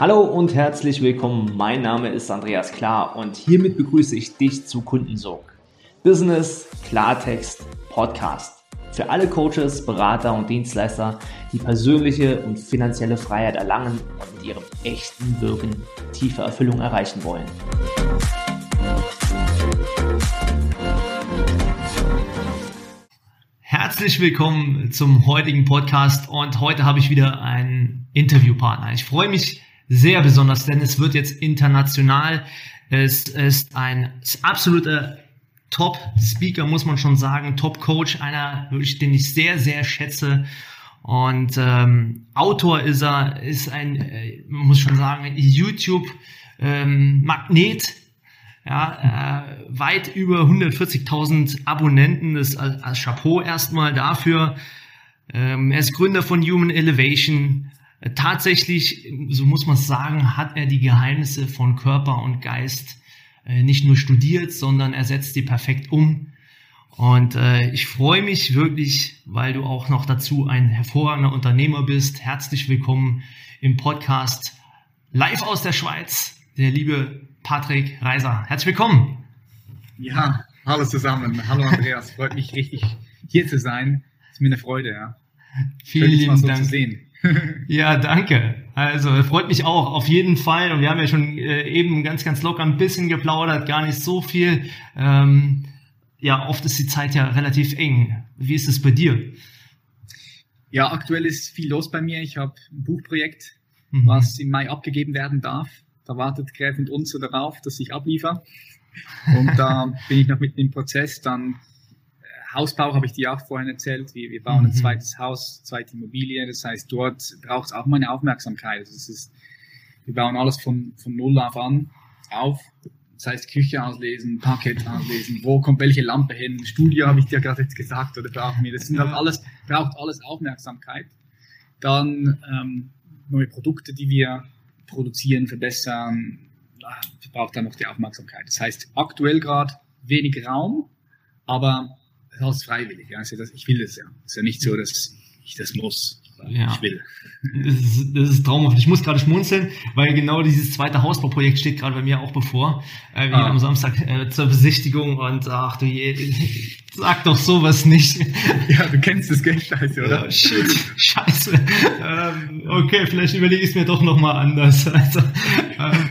Hallo und herzlich willkommen. Mein Name ist Andreas Klar und hiermit begrüße ich dich zu Kundensog. Business Klartext Podcast. Für alle Coaches, Berater und Dienstleister, die persönliche und finanzielle Freiheit erlangen und mit ihrem echten Wirken tiefe Erfüllung erreichen wollen. Herzlich willkommen zum heutigen Podcast und heute habe ich wieder einen Interviewpartner. Ich freue mich sehr besonders, denn es wird jetzt international. Es ist ein absoluter Top-Speaker, muss man schon sagen, Top-Coach, einer, den ich sehr, sehr schätze. Und ähm, Autor ist er, ist ein, äh, muss schon sagen, YouTube-Magnet. Ähm, ja, äh, weit über 140.000 Abonnenten, das als, als Chapeau erstmal dafür. Ähm, er ist Gründer von Human Elevation, Tatsächlich, so muss man sagen, hat er die Geheimnisse von Körper und Geist äh, nicht nur studiert, sondern er setzt die perfekt um. Und äh, ich freue mich wirklich, weil du auch noch dazu ein hervorragender Unternehmer bist. Herzlich willkommen im Podcast live aus der Schweiz, der liebe Patrick Reiser. Herzlich willkommen. Ja, hallo zusammen. Hallo Andreas, freut mich richtig hier zu sein. Ist mir eine Freude, ja. Vielen Schön, lieben so Dank. ja, danke. Also freut mich auch auf jeden Fall. Und wir haben ja schon äh, eben ganz, ganz locker ein bisschen geplaudert, gar nicht so viel. Ähm, ja, oft ist die Zeit ja relativ eng. Wie ist es bei dir? Ja, aktuell ist viel los bei mir. Ich habe ein Buchprojekt, mhm. was im Mai abgegeben werden darf. Da wartet Gräfin Unze darauf, dass ich abliefere. Und da bin ich noch mitten im Prozess. Dann Hausbau habe ich dir auch vorhin erzählt. Wir, wir bauen ein mhm. zweites Haus, zweite Immobilie. Das heißt, dort braucht es auch meine Aufmerksamkeit. Also es ist, wir bauen alles von, von Null auf an, auf. Das heißt, Küche auslesen, Parkett auslesen, wo kommt welche Lampe hin, Studio habe ich dir gerade jetzt gesagt, oder brauchen wir. Das sind halt alles, braucht alles Aufmerksamkeit. Dann ähm, neue Produkte, die wir produzieren, verbessern, braucht dann noch die Aufmerksamkeit. Das heißt, aktuell gerade wenig Raum, aber ist freiwillig. Ja. Also das, ich will das ja. Es ist ja nicht so, dass ich das muss. Ja. Ich will. Das ist, das ist traumhaft. Ich muss gerade schmunzeln, weil genau dieses zweite Hausbauprojekt steht gerade bei mir auch bevor. Äh, wir ah. am Samstag äh, zur Besichtigung und ach du je, sag doch sowas nicht. Ja, du kennst das Geld scheiße, oder? Oh, shit, scheiße. ähm, okay, vielleicht überlege ich es mir doch nochmal anders. Also, ähm,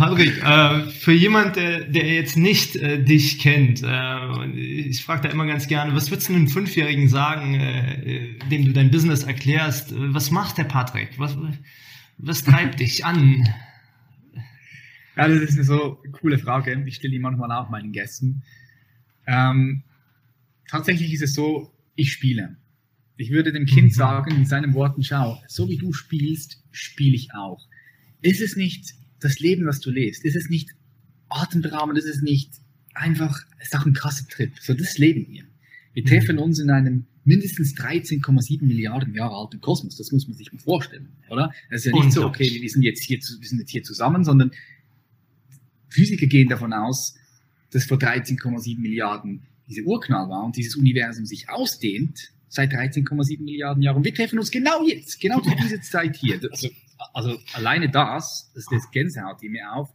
Patrick, äh, für jemand, der, der jetzt nicht äh, dich kennt, äh, ich frage da immer ganz gerne, was würdest du einem Fünfjährigen sagen, äh, dem du dein Business erklärst? Was macht der Patrick? Was, was treibt dich an? Ja, das ist eine so coole Frage. Ich stelle die manchmal auch meinen Gästen. Ähm, tatsächlich ist es so, ich spiele. Ich würde dem Kind mhm. sagen, in seinen Worten, schau, so wie du spielst, spiele ich auch. Ist es nicht das Leben, was du lebst, ist es nicht atemberaubend, ist es nicht einfach, es ist auch ein krasser Trip. So, das leben wir. Wir treffen mhm. uns in einem mindestens 13,7 Milliarden Jahre alten Kosmos. Das muss man sich mal vorstellen, oder? Es ist ja nicht so, okay, wir sind jetzt hier, wir sind jetzt hier zusammen, sondern Physiker gehen davon aus, dass vor 13,7 Milliarden dieser Urknall war und dieses Universum sich ausdehnt seit 13,7 Milliarden Jahren. Und wir treffen uns genau jetzt, genau zu dieser Zeit hier. Also also alleine das, das ist das Gänsehaut, die mir auf.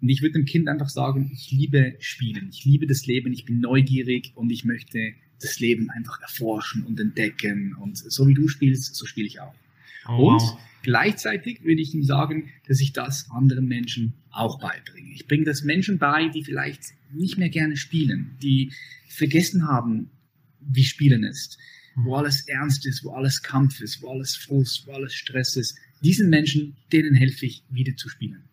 Und ich würde dem Kind einfach sagen, ich liebe Spielen, ich liebe das Leben, ich bin neugierig und ich möchte das Leben einfach erforschen und entdecken. Und so wie du spielst, so spiele ich auch. Oh, und wow. gleichzeitig würde ich ihm sagen, dass ich das anderen Menschen auch beibringe. Ich bringe das Menschen bei, die vielleicht nicht mehr gerne spielen, die vergessen haben, wie Spielen ist, wo hm. alles ernst ist, wo alles Kampf ist, wo alles Frust, wo alles Stress ist diesen Menschen, denen helfe ich, wieder zu spielen.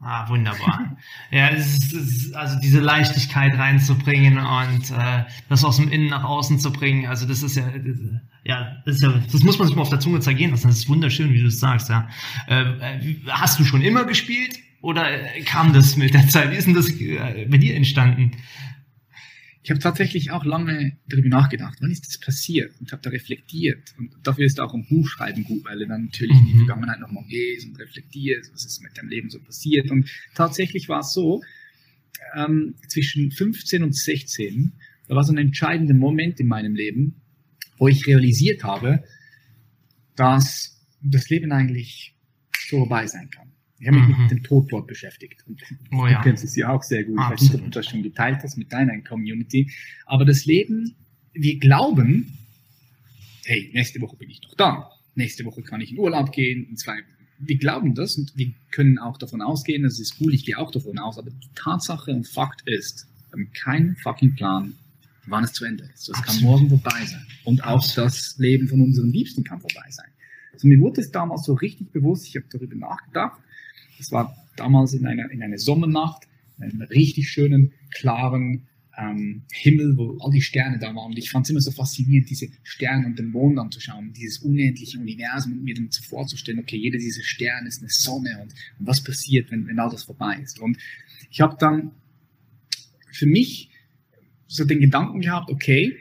Ah, wunderbar. ja, das ist, das ist, also diese Leichtigkeit reinzubringen und äh, das aus dem Innen nach außen zu bringen. Also das ist ja, das, ja, das ist ja, das muss man sich mal auf der Zunge zergehen lassen. Das ist wunderschön, wie du es sagst. Ja. Äh, hast du schon immer gespielt oder kam das mit der Zeit? Wie ist denn das äh, bei dir entstanden? Ich habe tatsächlich auch lange darüber nachgedacht, wann ist das passiert und habe da reflektiert. Und dafür ist auch ein Buchschreiben gut, weil du dann natürlich in die mhm. Vergangenheit nochmal gehst und reflektierst, was ist mit deinem Leben so passiert. Und tatsächlich war es so, ähm, zwischen 15 und 16, da war so ein entscheidender Moment in meinem Leben, wo ich realisiert habe, dass das Leben eigentlich so vorbei sein kann. Ich habe mich Mhm. mit dem Tod dort beschäftigt. Und Oh du ja. kennst es ja auch sehr gut. Ich weiß nicht, ob du Absolut. das schon geteilt hast mit deiner Community. Aber das Leben, wir glauben, hey, nächste Woche bin ich noch da. Nächste Woche kann ich in Urlaub gehen. In zwei wir glauben das und wir können auch davon ausgehen, das ist cool, ich gehe auch davon aus, aber die Tatsache und Fakt ist, wir haben keinen fucking Plan, wann es zu Ende ist. Das kann Absolut. morgen vorbei sein. Und auch Absolut. das Leben von unseren Liebsten kann vorbei sein. Also mir wurde es damals so richtig bewusst, ich habe darüber nachgedacht. Es war damals in einer, in einer Sommernacht, in einem richtig schönen, klaren ähm, Himmel, wo all die Sterne da waren. Und ich fand es immer so faszinierend, diese Sterne und den Mond anzuschauen, dieses unendliche Universum und mir dann so vorzustellen, okay, jeder dieser Sterne ist eine Sonne und, und was passiert, wenn, wenn all das vorbei ist. Und ich habe dann für mich so den Gedanken gehabt, okay,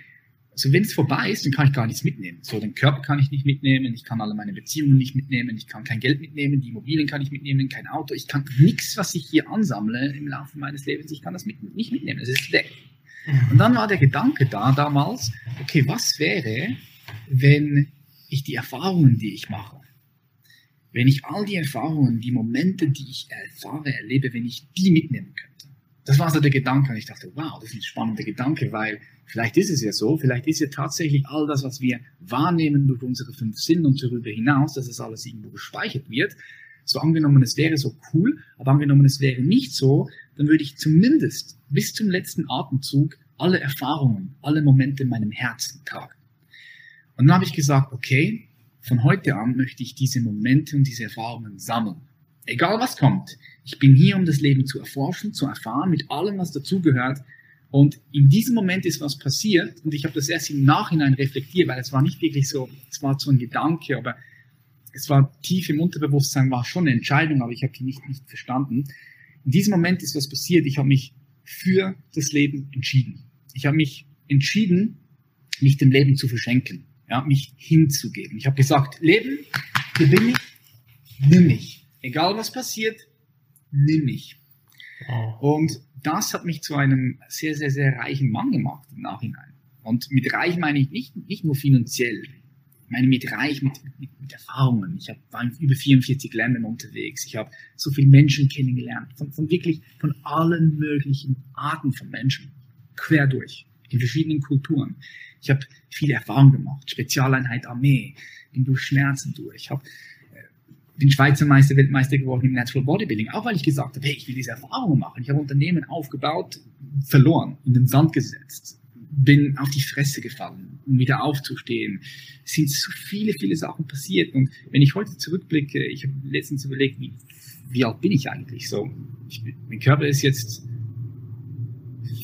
also wenn es vorbei ist, dann kann ich gar nichts mitnehmen. So, den Körper kann ich nicht mitnehmen, ich kann alle meine Beziehungen nicht mitnehmen, ich kann kein Geld mitnehmen, die Immobilien kann ich mitnehmen, kein Auto, ich kann nichts, was ich hier ansammle im Laufe meines Lebens, ich kann das mit, nicht mitnehmen, es ist weg. Und dann war der Gedanke da damals, okay, was wäre, wenn ich die Erfahrungen, die ich mache, wenn ich all die Erfahrungen, die Momente, die ich erfahre, erlebe, wenn ich die mitnehmen könnte. Das war so der Gedanke und ich dachte, wow, das ist ein spannender Gedanke, weil vielleicht ist es ja so, vielleicht ist ja tatsächlich all das, was wir wahrnehmen durch unsere fünf Sinne und darüber hinaus, dass es alles irgendwo gespeichert wird. So angenommen, es wäre so cool, aber angenommen, es wäre nicht so, dann würde ich zumindest bis zum letzten Atemzug alle Erfahrungen, alle Momente in meinem Herzen tragen. Und dann habe ich gesagt, okay, von heute an möchte ich diese Momente und diese Erfahrungen sammeln. Egal was kommt. Ich bin hier, um das Leben zu erforschen, zu erfahren, mit allem, was dazugehört. Und in diesem Moment ist was passiert und ich habe das erst im Nachhinein reflektiert, weil es war nicht wirklich so, es war so ein Gedanke, aber es war tief im Unterbewusstsein, war schon eine Entscheidung, aber ich habe die nicht, nicht verstanden. In diesem Moment ist was passiert. Ich habe mich für das Leben entschieden. Ich habe mich entschieden, mich dem Leben zu verschenken, ja, mich hinzugeben. Ich habe gesagt, Leben, hier bin ich, nimm mich. Egal was passiert, nimm mich. Wow. Und das hat mich zu einem sehr, sehr, sehr reichen Mann gemacht im Nachhinein. Und mit reich meine ich nicht, nicht nur finanziell. Ich meine mit reich, mit, mit, mit Erfahrungen. Ich hab, war in über 44 Ländern unterwegs. Ich habe so viele Menschen kennengelernt. Von, von wirklich, von allen möglichen Arten von Menschen. Quer durch. In verschiedenen Kulturen. Ich habe viele Erfahrungen gemacht. Spezialeinheit Armee. Bin durch Schmerzen durch. Ich habe bin Schweizer Meister, Weltmeister geworden im Natural Bodybuilding, auch weil ich gesagt habe, hey, ich will diese Erfahrungen machen. Ich habe Unternehmen aufgebaut, verloren, in den Sand gesetzt, bin auf die Fresse gefallen, um wieder aufzustehen. Es sind so viele, viele Sachen passiert. Und wenn ich heute zurückblicke, ich habe letztens überlegt, wie, wie alt bin ich eigentlich? So, ich, mein Körper ist jetzt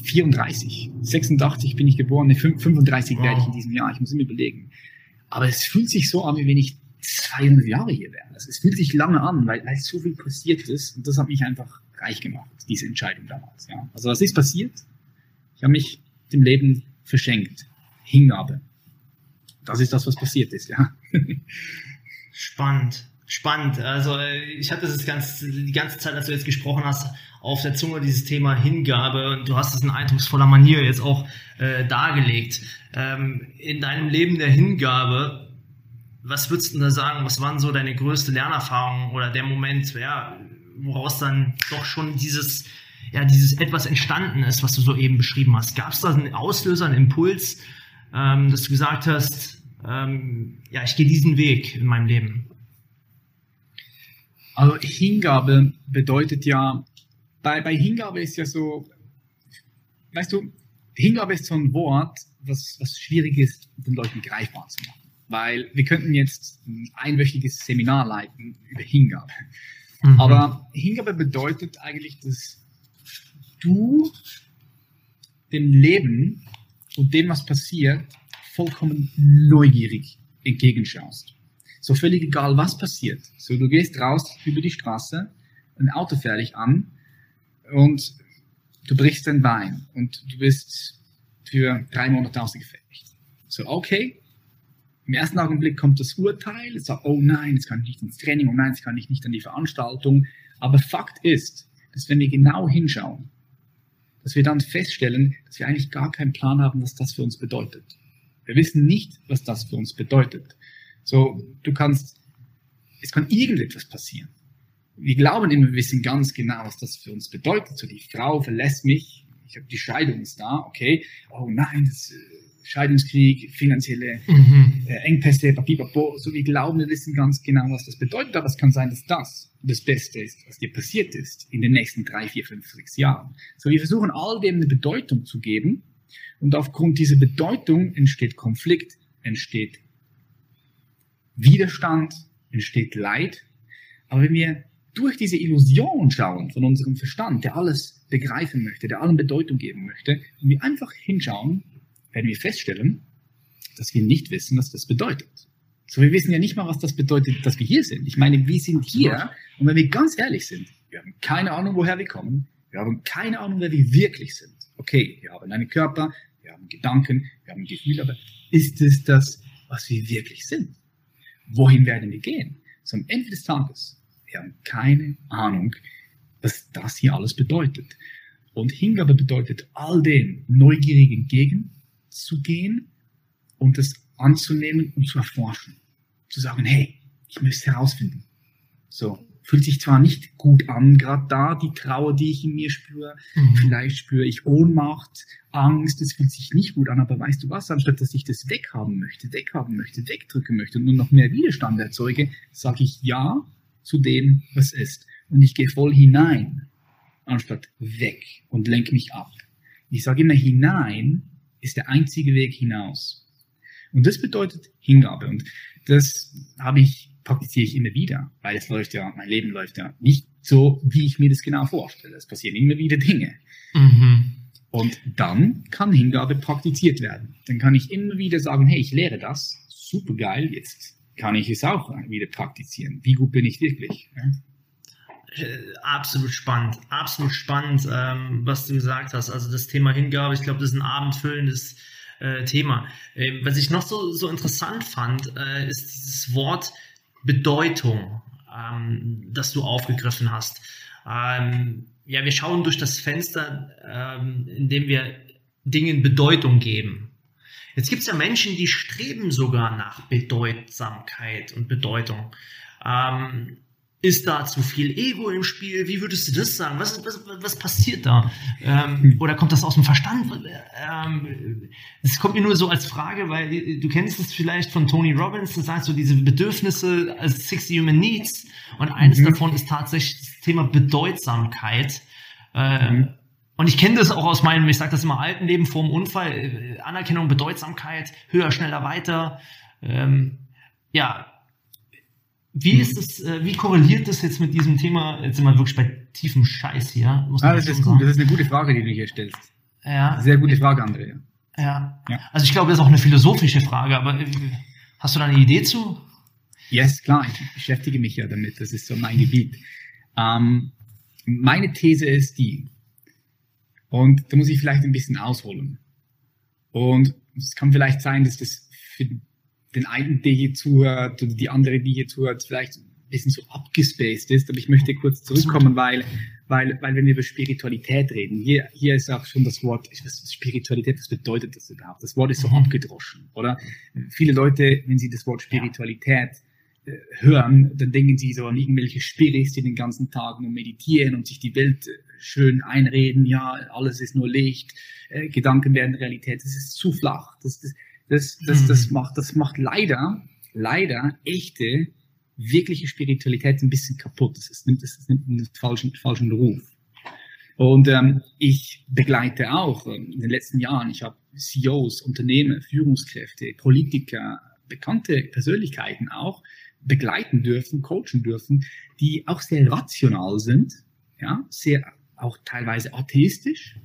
34, 86 bin ich geboren, ne, 35 Wow. werde ich in diesem Jahr. Ich muss immer überlegen. Aber es fühlt sich so an, wie wenn ich 200 Jahre hier wäre. Also es fühlt sich lange an, weil, weil so viel passiert ist und das hat mich einfach reich gemacht, diese Entscheidung damals. Ja. Also was ist passiert? Ich habe mich dem Leben verschenkt. Hingabe. Das ist das, was passiert ist, ja. Spannend, spannend. Also ich hatte das ganz, die ganze Zeit, als du jetzt gesprochen hast, auf der Zunge dieses Thema Hingabe und du hast es in eindrucksvoller Manier jetzt auch äh, dargelegt. Ähm, in deinem Leben der Hingabe, was würdest du da sagen, was waren so deine größte Lernerfahrung oder der Moment, ja, woraus dann doch schon dieses, ja, dieses etwas entstanden ist, was du so eben beschrieben hast? Gab es da einen Auslöser, einen Impuls, ähm, dass du gesagt hast, ähm, ja, ich gehe diesen Weg in meinem Leben? Also Hingabe bedeutet ja, bei, bei Hingabe ist ja so, weißt du, Hingabe ist so ein Wort, was, was schwierig ist, den Leuten greifbar zu machen. Weil wir könnten jetzt ein einwöchiges Seminar leiten über Hingabe. Mhm. Aber Hingabe bedeutet eigentlich, dass du dem Leben und dem, was passiert, vollkommen neugierig entgegenschaust. So völlig egal, was passiert. So, du gehst raus über die Straße, ein Auto fährt dich an und du brichst dein Bein und du bist für drei Monate Gefecht. So, okay. Im ersten Augenblick kommt das Urteil, es sagt, oh nein, jetzt kann ich nicht ins Training, oh nein, jetzt kann ich nicht an die Veranstaltung. Aber Fakt ist, dass wenn wir genau hinschauen, dass wir dann feststellen, dass wir eigentlich gar keinen Plan haben, was das für uns bedeutet. Wir wissen nicht, was das für uns bedeutet. So, du kannst es kann irgendetwas passieren. Wir glauben immer, wir wissen ganz genau, was das für uns bedeutet. So, die Frau verlässt mich, ich habe die Scheidung ist da, okay. Oh nein, das äh, Scheidungskrieg, finanzielle mhm. äh, Engpässe, papipapo. So, wir glauben, wir wissen ganz genau, was das bedeutet. Aber es kann sein, dass das das Beste ist, was dir passiert ist in den nächsten drei, vier, fünf, sechs Jahren. So, wir versuchen all dem eine Bedeutung zu geben. Und aufgrund dieser Bedeutung entsteht Konflikt, entsteht Widerstand, entsteht Leid. Aber wenn wir durch diese Illusion schauen von unserem Verstand, der alles begreifen möchte, der allem Bedeutung geben möchte, und wir einfach hinschauen, werden wir feststellen, dass wir nicht wissen, was das bedeutet. So, wir wissen ja nicht mal, was das bedeutet, dass wir hier sind. Ich meine, wir sind hier, und wenn wir ganz ehrlich sind, wir haben keine Ahnung, woher wir kommen, wir haben keine Ahnung, wer wir wirklich sind. Okay, wir haben einen Körper, wir haben Gedanken, wir haben Gefühle, aber ist es das, was wir wirklich sind? Wohin werden wir gehen? So am Ende des Tages, wir haben keine Ahnung, was das hier alles bedeutet. Und Hingabe bedeutet all dem neugierig entgegenzugehen und es anzunehmen und zu erforschen. Zu sagen, hey, ich möchte herausfinden. So, fühlt sich zwar nicht gut an, gerade da, die Trauer, die ich in mir spüre. Mhm. Vielleicht spüre ich Ohnmacht, Angst, es fühlt sich nicht gut an, aber weißt du was, anstatt dass ich das weghaben möchte, weghaben möchte, wegdrücken möchte und nur noch mehr Widerstand erzeuge, sage ich Ja zu dem, was ist. Und ich gehe voll hinein, anstatt weg und lenke mich ab. Ich sage immer, hinein ist der einzige Weg hinaus. Und das bedeutet Hingabe. Und das habe ich praktiziere ich immer wieder, weil es läuft ja, mein Leben läuft ja nicht so, wie ich mir das genau vorstelle. Es passieren immer wieder Dinge. Mhm. Und dann kann Hingabe praktiziert werden. Dann kann ich immer wieder sagen, hey, ich lehre das, super geil, jetzt kann ich es auch wieder praktizieren. Wie gut bin ich wirklich? Ja? Äh, absolut spannend, absolut spannend, ähm, was du gesagt hast. Also das Thema Hingabe, ich glaube, das ist ein abendfüllendes äh, Thema. Äh, was ich noch so, so interessant fand, äh, ist dieses Wort Bedeutung, ähm, das du aufgegriffen hast. Ähm, ja, wir schauen durch das Fenster, ähm, indem wir Dingen Bedeutung geben. Jetzt gibt es ja Menschen, die streben sogar nach Bedeutsamkeit und Bedeutung. Ähm, ist da zu viel Ego im Spiel? Wie würdest du das sagen? Was, was, was passiert da? Ähm, oder kommt das aus dem Verstand? Ähm, das kommt mir nur so als Frage, weil du kennst es vielleicht von Tony Robbins, der sagt so diese Bedürfnisse als 60 Human Needs und eines mhm. davon ist tatsächlich das Thema Bedeutsamkeit. Äh, mhm. Und ich kenne das auch aus meinem, ich sage das immer, alten Leben vor dem Unfall, äh, Anerkennung, Bedeutsamkeit, höher, schneller, weiter. Ähm, ja, wie ist es, äh, wie korreliert das jetzt mit diesem Thema? Jetzt sind wir wirklich bei tiefem Scheiß hier. Muss ah, das ist gut. Das ist eine gute Frage, die du hier stellst. Ja. Sehr gute Frage, Andrea. Ja. ja. Also ich glaube, das ist auch eine philosophische Frage, aber äh, hast du da eine Idee zu? Yes, klar. Ich beschäftige mich ja damit. Das ist so mein Gebiet. Ähm, meine These ist die, und da muss ich vielleicht ein bisschen ausholen. Und es kann vielleicht sein, dass das für den einen, der hier zuhört, oder die andere, die hier zuhört, vielleicht ein bisschen so abgespaced ist, aber ich möchte kurz zurückkommen, weil, weil, weil wenn wir über Spiritualität reden, hier, hier ist auch schon das Wort, was Spiritualität, was bedeutet das überhaupt? Das Wort ist so mhm. abgedroschen, oder? Viele Leute, wenn sie das Wort Spiritualität äh, hören, dann denken sie so an irgendwelche Spiris, die den ganzen Tag nur meditieren und sich die Welt äh, schön einreden, ja, alles ist nur Licht, äh, Gedanken werden Realität. Das ist zu flach. Das, das, das, das, das, mhm. macht, das macht leider, leider echte, wirkliche Spiritualität ein bisschen kaputt. Das, ist, das nimmt einen falschen, falschen Ruf. Und ähm, ich begleite auch ähm, in den letzten Jahren, ich habe CEOs, Unternehmen, Führungskräfte, Politiker, bekannte Persönlichkeiten auch begleiten dürfen, coachen dürfen, die auch sehr rational sind, ja, sehr auch teilweise atheistisch.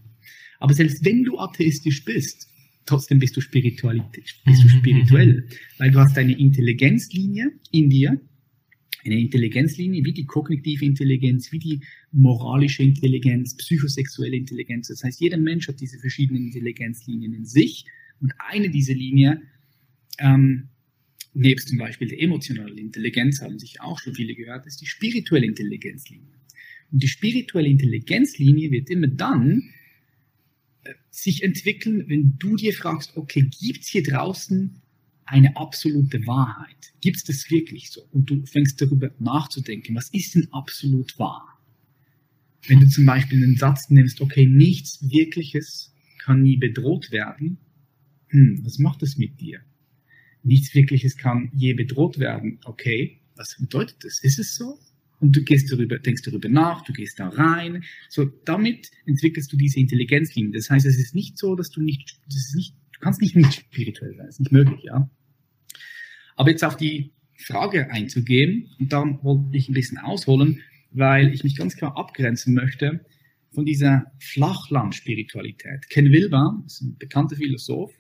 Aber selbst wenn du atheistisch bist, trotzdem bist du, spirituell, bist du mhm, spirituell, mhm. weil du hast eine Intelligenzlinie in dir, eine Intelligenzlinie wie die kognitive Intelligenz, wie die moralische Intelligenz, psychosexuelle Intelligenz. Das heißt, jeder Mensch hat diese verschiedenen Intelligenzlinien in sich und eine dieser Linien, ähm, nebst zum Beispiel der emotionalen Intelligenz, haben sich auch schon viele gehört, ist die spirituelle Intelligenzlinie. Und die spirituelle Intelligenzlinie wird immer dann sich entwickeln, wenn du dir fragst, okay, gibt es hier draußen eine absolute Wahrheit? Gibt es das wirklich so? Und du fängst darüber nachzudenken, was ist denn absolut wahr? Wenn du zum Beispiel einen Satz nimmst, okay, nichts Wirkliches kann nie bedroht werden, hm, was macht das mit dir? Nichts Wirkliches kann je bedroht werden, okay, was bedeutet das? Ist es so? Und du gehst darüber, denkst darüber nach, du gehst da rein. So, damit entwickelst du diese Intelligenzlinie. Das heißt, es ist nicht so, dass du nicht, das ist nicht, du kannst nicht nicht spirituell sein. Das ist nicht möglich, ja. Aber jetzt auf die Frage einzugehen, und darum wollte ich ein bisschen ausholen, weil ich mich ganz klar abgrenzen möchte von dieser Flachland-Spiritualität. Ken Wilber, ist ein bekannter Philosoph,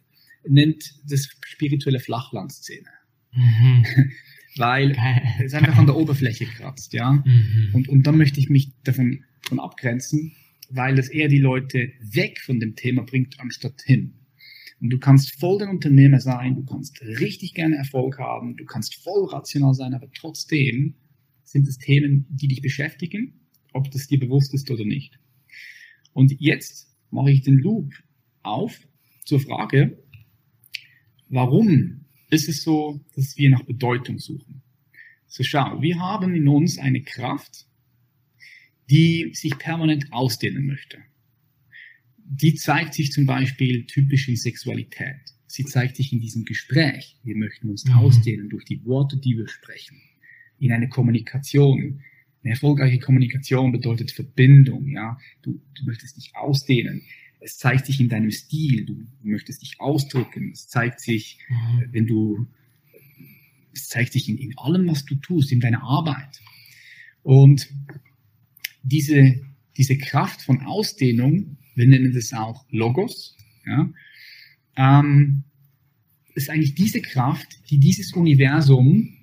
nennt das spirituelle Flachlandszene. Mhm. weil es einfach an der Oberfläche kratzt, ja. Mhm. Und, und dann möchte ich mich davon, davon abgrenzen, weil das eher die Leute weg von dem Thema bringt, anstatt hin. Und du kannst voll der Unternehmer sein, du kannst richtig gerne Erfolg haben, du kannst voll rational sein, aber trotzdem sind es Themen, die dich beschäftigen, ob das dir bewusst ist oder nicht. Und jetzt mache ich den Loop auf zur Frage, warum ist es so, dass wir nach Bedeutung suchen? So schau, wir haben in uns eine Kraft, die sich permanent ausdehnen möchte. Die zeigt sich zum Beispiel typisch in Sexualität. Sie zeigt sich in diesem Gespräch. Wir möchten uns mhm. ausdehnen durch die Worte, die wir sprechen. In eine Kommunikation. Eine erfolgreiche Kommunikation bedeutet Verbindung, ja. Du, du möchtest dich ausdehnen. Es zeigt sich in deinem Stil. Du möchtest dich ausdrücken. Es zeigt sich, mhm. wenn du, es zeigt sich in, in allem, was du tust, in deiner Arbeit. Und diese, diese Kraft von Ausdehnung, wir nennen das auch Logos, ja, ähm, ist eigentlich diese Kraft, die dieses Universum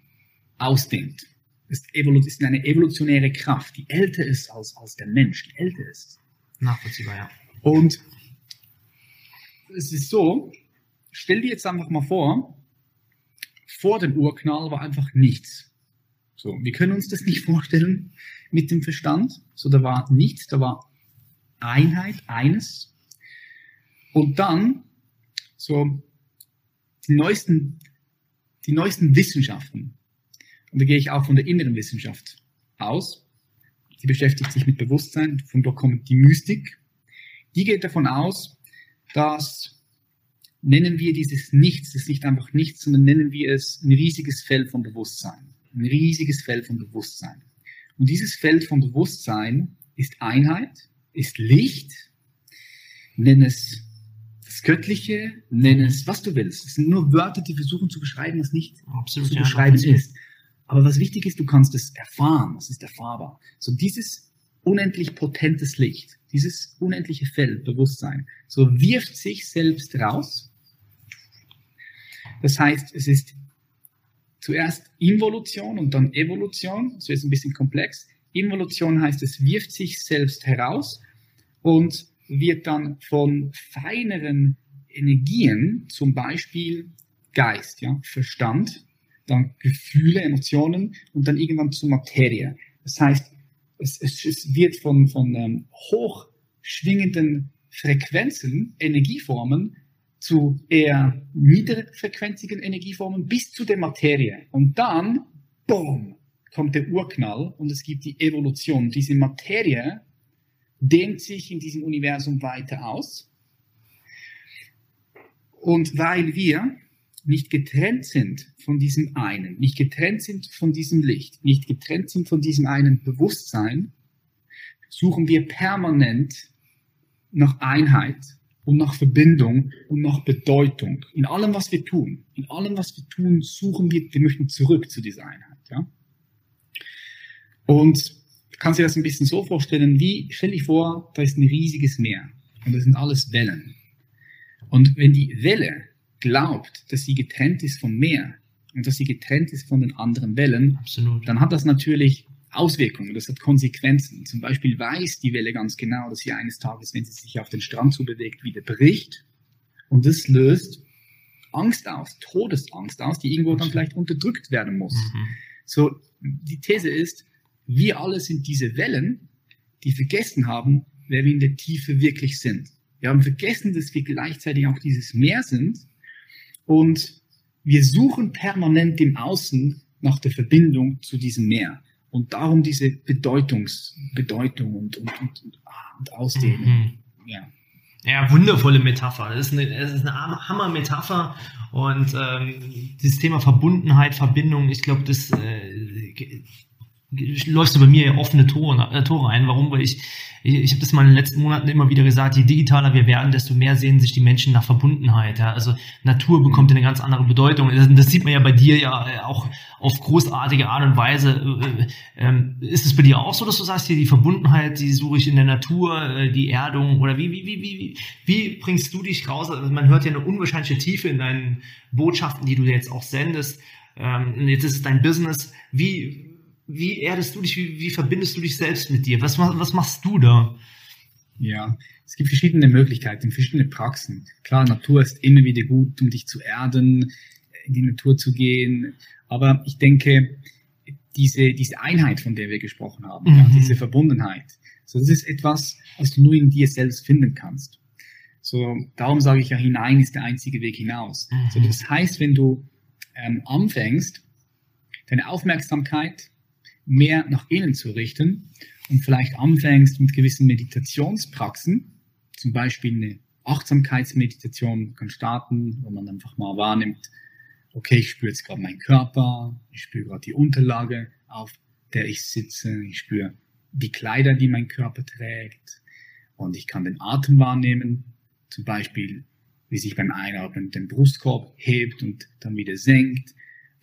ausdehnt. Ist, ist eine evolutionäre Kraft, die älter ist als, als der Mensch, die älter ist. Nachvollziehbar, ja. Und es ist so, stell dir jetzt einfach mal vor, vor dem Urknall war einfach nichts. So, wir können uns das nicht vorstellen mit dem Verstand. So, da war nichts, da war Einheit, eines. Und dann, so, die neuesten, die neuesten Wissenschaften. Und da gehe ich auch von der inneren Wissenschaft aus. Die beschäftigt sich mit Bewusstsein. Von dort kommt die Mystik. Die geht davon aus, dass nennen wir dieses Nichts, das ist nicht einfach nichts, sondern nennen wir es ein riesiges Feld von Bewusstsein. Ein riesiges Feld von Bewusstsein. Und dieses Feld von Bewusstsein ist Einheit, ist Licht, nenn es das Göttliche, nenn es, was du willst. Es sind nur Wörter, die versuchen zu beschreiben, was nicht Absolut, zu ja, beschreiben ist. Aber was wichtig ist, du kannst es erfahren, es ist erfahrbar. So dieses unendlich potentes Licht, dieses unendliche Feld, Bewusstsein, so wirft sich selbst raus. Das heißt, es ist zuerst Involution und dann Evolution, so ist ein bisschen komplex. Involution heißt, es wirft sich selbst heraus und wird dann von feineren Energien, zum Beispiel Geist, ja, Verstand, dann Gefühle, Emotionen und dann irgendwann zur Materie. Das heißt, es, es, es wird von, von ähm, hochschwingenden Frequenzen, Energieformen zu eher niedrigfrequenzigen Energieformen bis zu der Materie. Und dann, boom, kommt der Urknall und es gibt die Evolution. Diese Materie dehnt sich in diesem Universum weiter aus. Und weil wir nicht getrennt sind von diesem einen, nicht getrennt sind von diesem Licht, nicht getrennt sind von diesem einen Bewusstsein, suchen wir permanent nach Einheit und nach Verbindung und nach Bedeutung. In allem, was wir tun, in allem, was wir tun, suchen wir, wir möchten zurück zu dieser Einheit. Ja? Und kannst dir das ein bisschen so vorstellen, wie, stell dich vor, da ist ein riesiges Meer und das sind alles Wellen. Und wenn die Welle glaubt, dass sie getrennt ist vom Meer und dass sie getrennt ist von den anderen Wellen, Absolut. dann hat das natürlich Auswirkungen, das hat Konsequenzen. Zum Beispiel weiß die Welle ganz genau, dass sie eines Tages, wenn sie sich auf den Strand zubewegt, wieder bricht. Und das löst Angst aus, Todesangst aus, die irgendwo dann vielleicht unterdrückt werden muss. Mhm. So, die These ist, wir alle sind diese Wellen, die vergessen haben, wer wir in der Tiefe wirklich sind. Wir haben vergessen, dass wir gleichzeitig auch dieses Meer sind und wir suchen permanent im Außen nach der Verbindung zu diesem Meer. Und darum diese Bedeutungs, Bedeutung und, und, und, und, Ausdehnung. Mhm. Ja. Ja, wundervolle Metapher. Das ist eine, das ist eine Hammer-Metapher. Und ähm, dieses Thema Verbundenheit, Verbindung, ich glaube, das äh, läufst du bei mir offene Tore, äh, Tore ein. Warum? Weil ich, ich, ich habe das mal in den letzten Monaten immer wieder gesagt, je digitaler wir werden, desto mehr sehen sich die Menschen nach Verbundenheit. Ja? Also Natur bekommt eine ganz andere Bedeutung. Das, das sieht man ja bei dir ja äh, auch auf großartige Art und Weise. Äh, äh, ist es bei dir auch so, dass du sagst, hier die Verbundenheit, die suche ich in der Natur, die Erdung oder wie, wie, wie, wie, wie bringst du dich raus? Also man hört ja eine unwahrscheinliche Tiefe in deinen Botschaften, die du jetzt auch sendest. Ähm, jetzt ist es dein Business. Wie, wie erdest du dich, wie, wie verbindest du dich selbst mit dir? Was, was machst du da? Ja, es gibt verschiedene Möglichkeiten, verschiedene Praxen. Klar, Natur ist immer wieder gut, um dich zu erden, in die Natur zu gehen. Aber ich denke, diese, diese Einheit, von der wir gesprochen haben, mhm. ja, diese Verbundenheit, so das ist etwas, was du nur in dir selbst finden kannst. So, darum sage ich ja, hinein ist der einzige Weg hinaus. Mhm. So, das heißt, wenn du ähm, anfängst, deine Aufmerksamkeit mehr nach innen zu richten und vielleicht anfängst mit gewissen Meditationspraxen, zum Beispiel eine Achtsamkeitsmeditation kann starten, wo man einfach mal wahrnimmt, okay, ich spüre jetzt gerade meinen Körper, ich spüre gerade die Unterlage, auf der ich sitze, ich spüre die Kleider, die mein Körper trägt und ich kann den Atem wahrnehmen, zum Beispiel wie sich beim Einatmen den Brustkorb hebt und dann wieder senkt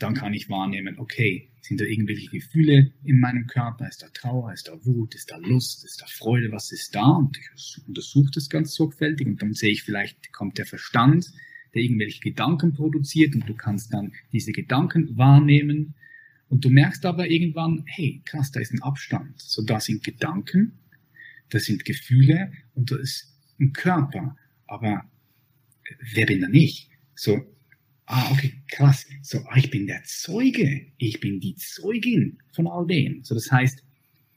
dann kann ich wahrnehmen, okay, sind da irgendwelche Gefühle in meinem Körper? Ist da Trauer? Ist da Wut? Ist da Lust? Ist da Freude? Was ist da? Und ich untersuche das ganz sorgfältig und dann sehe ich vielleicht, kommt der Verstand, der irgendwelche Gedanken produziert und du kannst dann diese Gedanken wahrnehmen und du merkst aber irgendwann, hey, krass, da ist ein Abstand. So, da sind Gedanken, da sind Gefühle und da ist ein Körper. Aber wer bin da nicht? So, ah, okay, krass. So, ah, ich bin der Zeuge. Ich bin die Zeugin von all dem. So, das heißt,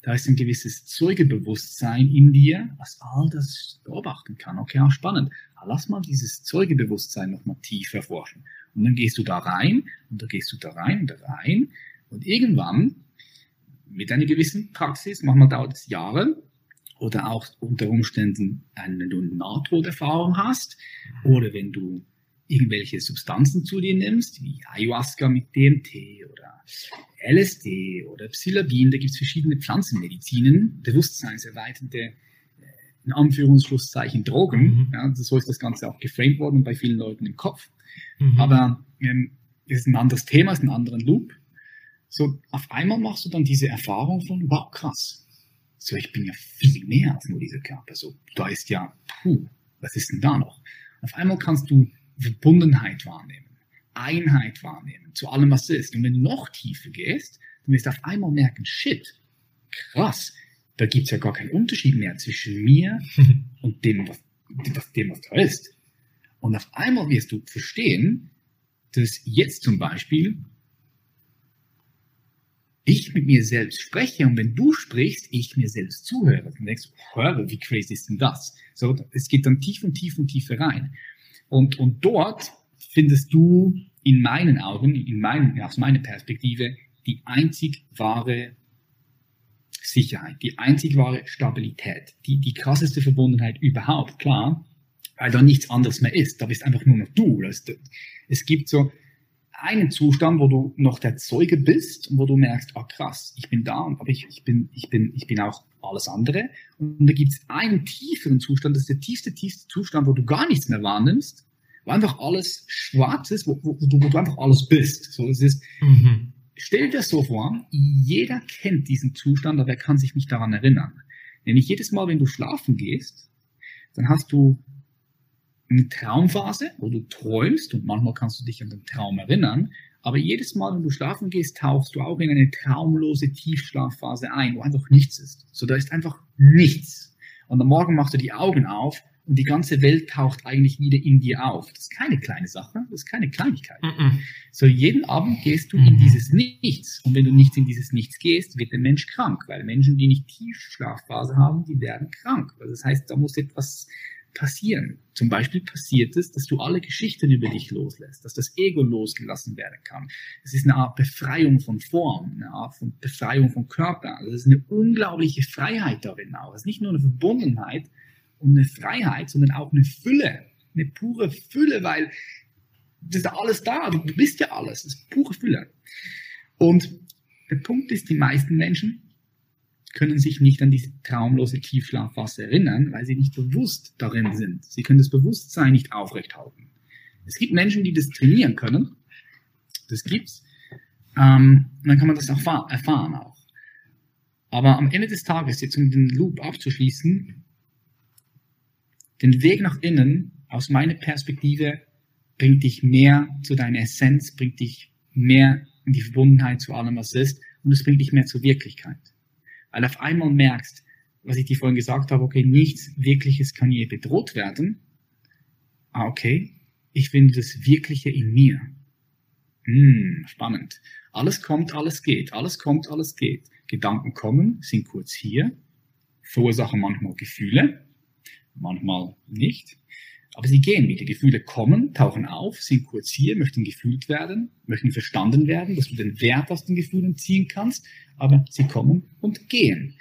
da ist ein gewisses Zeugebewusstsein in dir, was all das beobachten kann. Okay, auch spannend. Aber ah, lass mal dieses Zeugebewusstsein nochmal tiefer forschen. Und dann gehst du da rein, und da gehst du da rein, und da rein. Und irgendwann, mit einer gewissen Praxis, manchmal dauert es Jahre, oder auch unter Umständen, wenn du eine Nahtoderfahrung hast, oder wenn du irgendwelche Substanzen zu dir nimmst, wie Ayahuasca mit DMT oder LSD oder Psilabin, da gibt es verschiedene Pflanzenmedizinen, bewusstseinserweiternde, äh, in Anführungsschlusszeichen Drogen. Mhm. Ja, so ist das Ganze auch geframed worden bei vielen Leuten im Kopf. Mhm. Aber ähm, das ist ein anderes Thema, ist ein anderer Loop. So, auf einmal machst du dann diese Erfahrung von, wow, krass. So, ich bin ja viel mehr als nur dieser Körper. So, da ist ja, puh, was ist denn da noch? Auf einmal kannst du Verbundenheit wahrnehmen, Einheit wahrnehmen zu allem, was ist. Und wenn du noch tiefer gehst, dann wirst du auf einmal merken, shit, krass, da gibt es ja gar keinen Unterschied mehr zwischen mir und dem, was, dem, was da ist. Und auf einmal wirst du verstehen, dass jetzt zum Beispiel ich mit mir selbst spreche und wenn du sprichst, ich mir selbst zuhöre. Dann denkst du, wie crazy ist denn das? So, es geht dann tief und tief und tiefer rein. Und, und dort findest du in meinen Augen, in meinen, aus meiner Perspektive, die einzig wahre Sicherheit, die einzig wahre Stabilität, die, die krasseste Verbundenheit überhaupt, klar, weil da nichts anderes mehr ist. Da bist einfach nur noch du. Es gibt so einen Zustand, wo du noch der Zeuge bist und wo du merkst, ah krass, ich bin da, aber ich, ich, bin, ich, bin, ich bin auch alles andere. Und da gibt es einen tieferen Zustand, das ist der tiefste, tiefste Zustand, wo du gar nichts mehr wahrnimmst, wo einfach alles schwarz ist, wo, wo, wo, du, wo du, einfach alles bist. So, es ist, mhm. Stell dir das so vor, jeder kennt diesen Zustand, aber er kann sich nicht daran erinnern. Nämlich jedes Mal, wenn du schlafen gehst, dann hast du eine Traumphase, wo du träumst und manchmal kannst du dich an den Traum erinnern, aber jedes Mal, wenn du schlafen gehst, tauchst du auch in eine traumlose Tiefschlafphase ein, wo einfach nichts ist. So, da ist einfach nichts. Und am Morgen machst du die Augen auf und die ganze Welt taucht eigentlich wieder in dir auf. Das ist keine kleine Sache, das ist keine Kleinigkeit. Mm -mm. So, jeden Abend gehst du mm in dieses Nichts. Und wenn du nicht in dieses Nichts gehst, wird der Mensch krank, weil Menschen, die nicht Tiefschlafphase haben, die werden krank. Also das heißt, da muss etwas passieren. Zum Beispiel passiert es, dass du alle Geschichten über dich loslässt, dass das Ego losgelassen werden kann. Es ist eine Art Befreiung von Form, eine Art von Befreiung von Körper. Also es ist eine unglaubliche Freiheit darin auch. Es ist nicht nur eine Verbundenheit und eine Freiheit, sondern auch eine Fülle, eine pure Fülle, weil das ist alles da. Du bist ja alles. Das ist pure Fülle. Und der Punkt ist, die meisten Menschen können sich nicht an diese traumlose Tiefschlafphase erinnern, weil sie nicht bewusst darin sind. Sie können das Bewusstsein nicht aufrechthalten. Es gibt Menschen, die das trainieren können. Das gibt's. Ähm, dann kann man das auch erfahren auch. Aber am Ende des Tages, jetzt um den Loop abzuschließen, den Weg nach innen, aus meiner Perspektive, bringt dich mehr zu deiner Essenz, bringt dich mehr in die Verbundenheit zu allem, was ist, und es bringt dich mehr zur Wirklichkeit. Weil auf einmal merkst, was ich dir vorhin gesagt habe, okay, nichts Wirkliches kann je bedroht werden. Ah, okay, ich finde das Wirkliche in mir. Hm, spannend. Alles kommt, alles geht. Alles kommt, alles geht. Gedanken kommen, sind kurz hier, verursachen manchmal Gefühle, manchmal nicht. Aber sie gehen wieder. Gefühle kommen, tauchen auf, sind kurz hier, möchten gefühlt werden, möchten verstanden werden, dass du den Wert aus den Gefühlen ziehen kannst, aber sie kommen und gehen.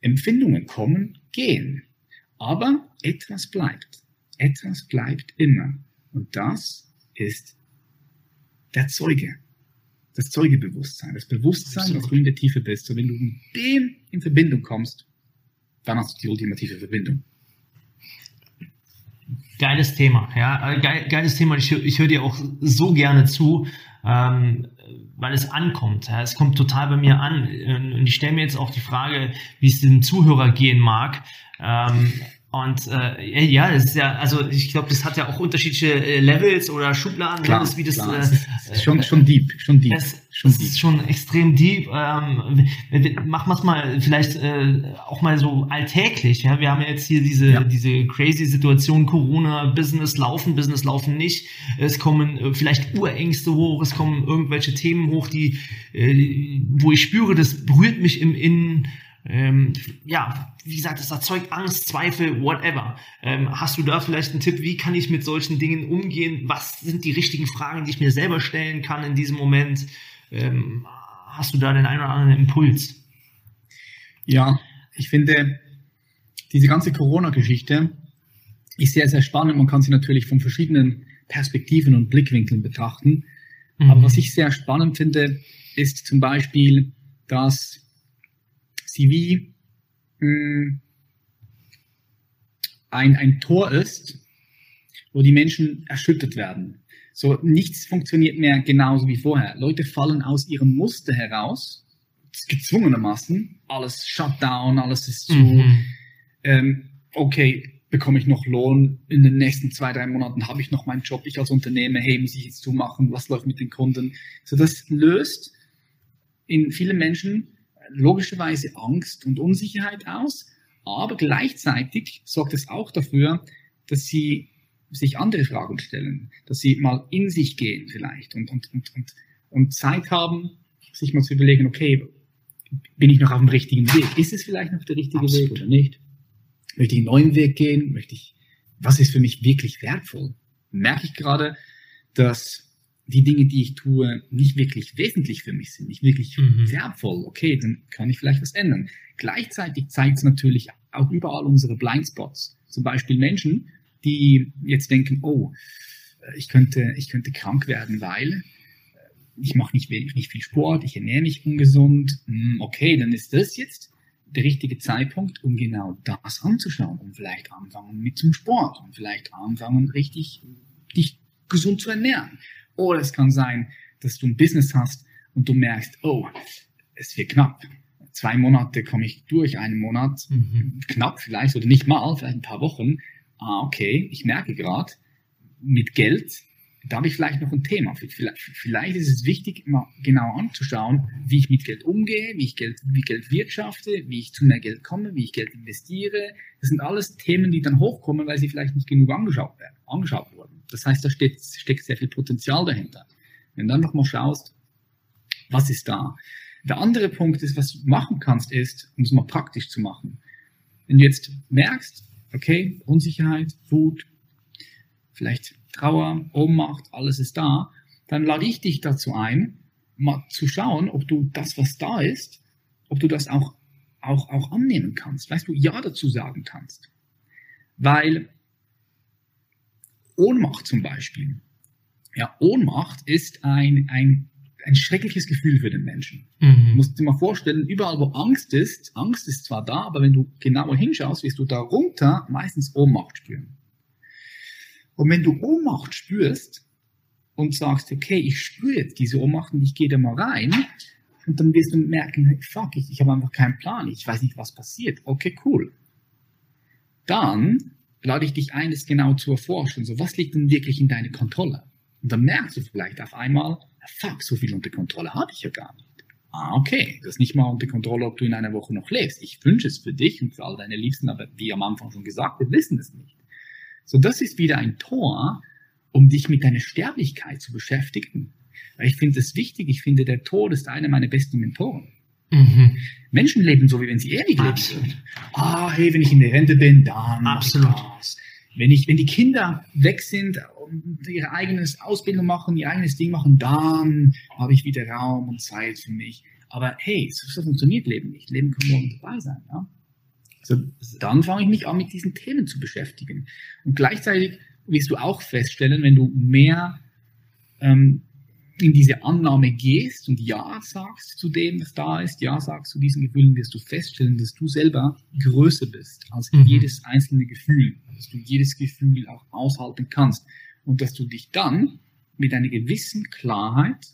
Empfindungen kommen, gehen. Aber etwas bleibt. Etwas bleibt immer. Und das ist der Zeuge. Das Zeugebewusstsein. Das Bewusstsein, dass du in der Tiefe bist. Und wenn du mit dem in Verbindung kommst, dann hast du die ultimative Verbindung. Geiles Thema, ja, äh, geil, geiles Thema. Ich, ich höre dir auch so gerne zu, ähm, weil es ankommt. Ja. Es kommt total bei mir an. Und ich stelle mir jetzt auch die Frage, wie es dem Zuhörer gehen mag. Ähm, und äh, ja, das ist ja, also ich glaube, das hat ja auch unterschiedliche äh, Levels oder Schubladen, ne? klar, das, wie das, klar. Äh, schon, schon deep, schon deep. Das, schon das ist schon extrem deep. Ähm, machen wir es mal vielleicht äh, auch mal so alltäglich. Ja? Wir haben ja jetzt hier diese, ja. diese crazy Situation, Corona, Business laufen, Business laufen nicht. Es kommen äh, vielleicht Urängste hoch, es kommen irgendwelche Themen hoch, die, äh, wo ich spüre, das berührt mich im Innen ähm, ja, wie gesagt, es erzeugt Angst, Zweifel, whatever. Ähm, hast du da vielleicht einen Tipp, wie kann ich mit solchen Dingen umgehen? Was sind die richtigen Fragen, die ich mir selber stellen kann in diesem Moment? Ähm, hast du da den einen oder anderen Impuls? Ja, ich finde, diese ganze Corona-Geschichte ist sehr, sehr spannend. Man kann sie natürlich von verschiedenen Perspektiven und Blickwinkeln betrachten. Mhm. Aber was ich sehr spannend finde, ist zum Beispiel, dass sie wie mh, hm, ein, ein Tor ist, wo die Menschen erschüttert werden. So, nichts funktioniert mehr genauso wie vorher. Leute fallen aus ihrem Muster heraus, gezwungenermaßen. Alles shut down, alles ist zu. Mhm. Ähm, okay, bekomme ich noch Lohn? In den nächsten zwei, drei Monaten habe ich noch meinen Job. Ich als Unternehmer, hey, muss ich jetzt zumachen? Was läuft mit den Kunden? So, das löst in vielen Menschen logischerweise Angst und Unsicherheit aus, aber gleichzeitig sorgt es auch dafür, dass sie sich andere Fragen stellen, dass sie mal in sich gehen vielleicht und, und, und, und, und Zeit haben, sich mal zu überlegen, okay, bin ich noch auf dem richtigen Weg? Ist es vielleicht noch der richtige Absolut. Weg oder nicht? Möchte ich einen neuen Weg gehen? Möchte ich, was ist für mich wirklich wertvoll? Merke ich gerade, dass die Dinge, die ich tue, nicht wirklich wesentlich für mich sind, nicht wirklich mhm. wertvoll, okay, dann kann ich vielleicht was ändern. Gleichzeitig zeigt es natürlich auch überall unsere Blindspots. Zum Beispiel Menschen, die jetzt denken, oh, ich könnte, ich könnte krank werden, weil äh, ich mache nicht, nicht viel Sport, ich ernähre mich ungesund. Hm, okay, dann ist das jetzt der richtige Zeitpunkt, um genau das anzuschauen und vielleicht anfangen mit zum Sport und vielleicht anfangen, richtig dich gesund zu ernähren. Oder es kann sein, dass du ein Business hast und du merkst, oh, es wird knapp. Zwei Monate komme ich durch, einen Monat, mhm. knapp vielleicht oder nicht mal, vielleicht ein paar Wochen. Ah, okay, ich merke gerade, mit Geld, da habe ich vielleicht noch ein Thema. Vielleicht, vielleicht ist es wichtig, mal genau anzuschauen, wie ich mit Geld umgehe, wie ich Geld, wie Geld wirtschafte, wie ich zu mehr Geld komme, wie ich Geld investiere. Das sind alles Themen, die dann hochkommen, weil sie vielleicht nicht genug angeschaut werden, angeschaut wurden. Das heißt, da steht, steckt sehr viel Potenzial dahinter. Wenn du dann nochmal schaust, was ist da? Der andere Punkt ist, was du machen kannst, ist, um es mal praktisch zu machen. Wenn du jetzt merkst, Okay, Unsicherheit, Wut, vielleicht Trauer, Ohnmacht, alles ist da. Dann lade ich dich dazu ein, mal zu schauen, ob du das, was da ist, ob du das auch, auch, auch annehmen kannst. Weißt du, Ja dazu sagen kannst. Weil Ohnmacht zum Beispiel, ja, Ohnmacht ist ein, ein, ein schreckliches Gefühl für den Menschen. Mhm. Du musst dir mal vorstellen, überall wo Angst ist, Angst ist zwar da, aber wenn du genauer hinschaust, wirst du darunter meistens Ohnmacht spüren. Und wenn du Ohnmacht spürst und sagst, okay, ich spüre jetzt diese Ohnmacht und ich gehe da mal rein, und dann wirst du merken, fuck, ich, ich habe einfach keinen Plan, ich weiß nicht, was passiert. Okay, cool. Dann lade ich dich ein, es genau zu erforschen. So, was liegt denn wirklich in deiner Kontrolle? Und dann merkst du vielleicht auf einmal, fuck, so viel unter Kontrolle habe ich ja gar nicht. Ah, okay, das ist nicht mal unter Kontrolle, ob du in einer Woche noch lebst. Ich wünsche es für dich und für all deine Liebsten, aber wie am Anfang schon gesagt, wir wissen es nicht. So, das ist wieder ein Tor, um dich mit deiner Sterblichkeit zu beschäftigen. Weil ich finde es wichtig, ich finde, der Tod ist einer meiner besten Mentoren. Mhm. Menschen leben so, wie wenn sie ewig leben. Ah, hey, wenn ich in der Rente bin, dann. Absolut. Das. Wenn, ich, wenn die Kinder weg sind und ihre eigenes Ausbildung machen, ihr eigenes Ding machen, dann habe ich wieder Raum und Zeit für mich. Aber hey, so, so funktioniert Leben nicht. Leben kann morgen dabei sein. Ja? Also, dann fange ich mich an, mit diesen Themen zu beschäftigen. Und gleichzeitig wirst du auch feststellen, wenn du mehr ähm, in diese Annahme gehst und Ja sagst zu dem, was da ist, Ja sagst zu diesen Gefühlen, wirst du feststellen, dass du selber größer bist als mhm. jedes einzelne Gefühl, dass du jedes Gefühl auch aushalten kannst und dass du dich dann mit einer gewissen Klarheit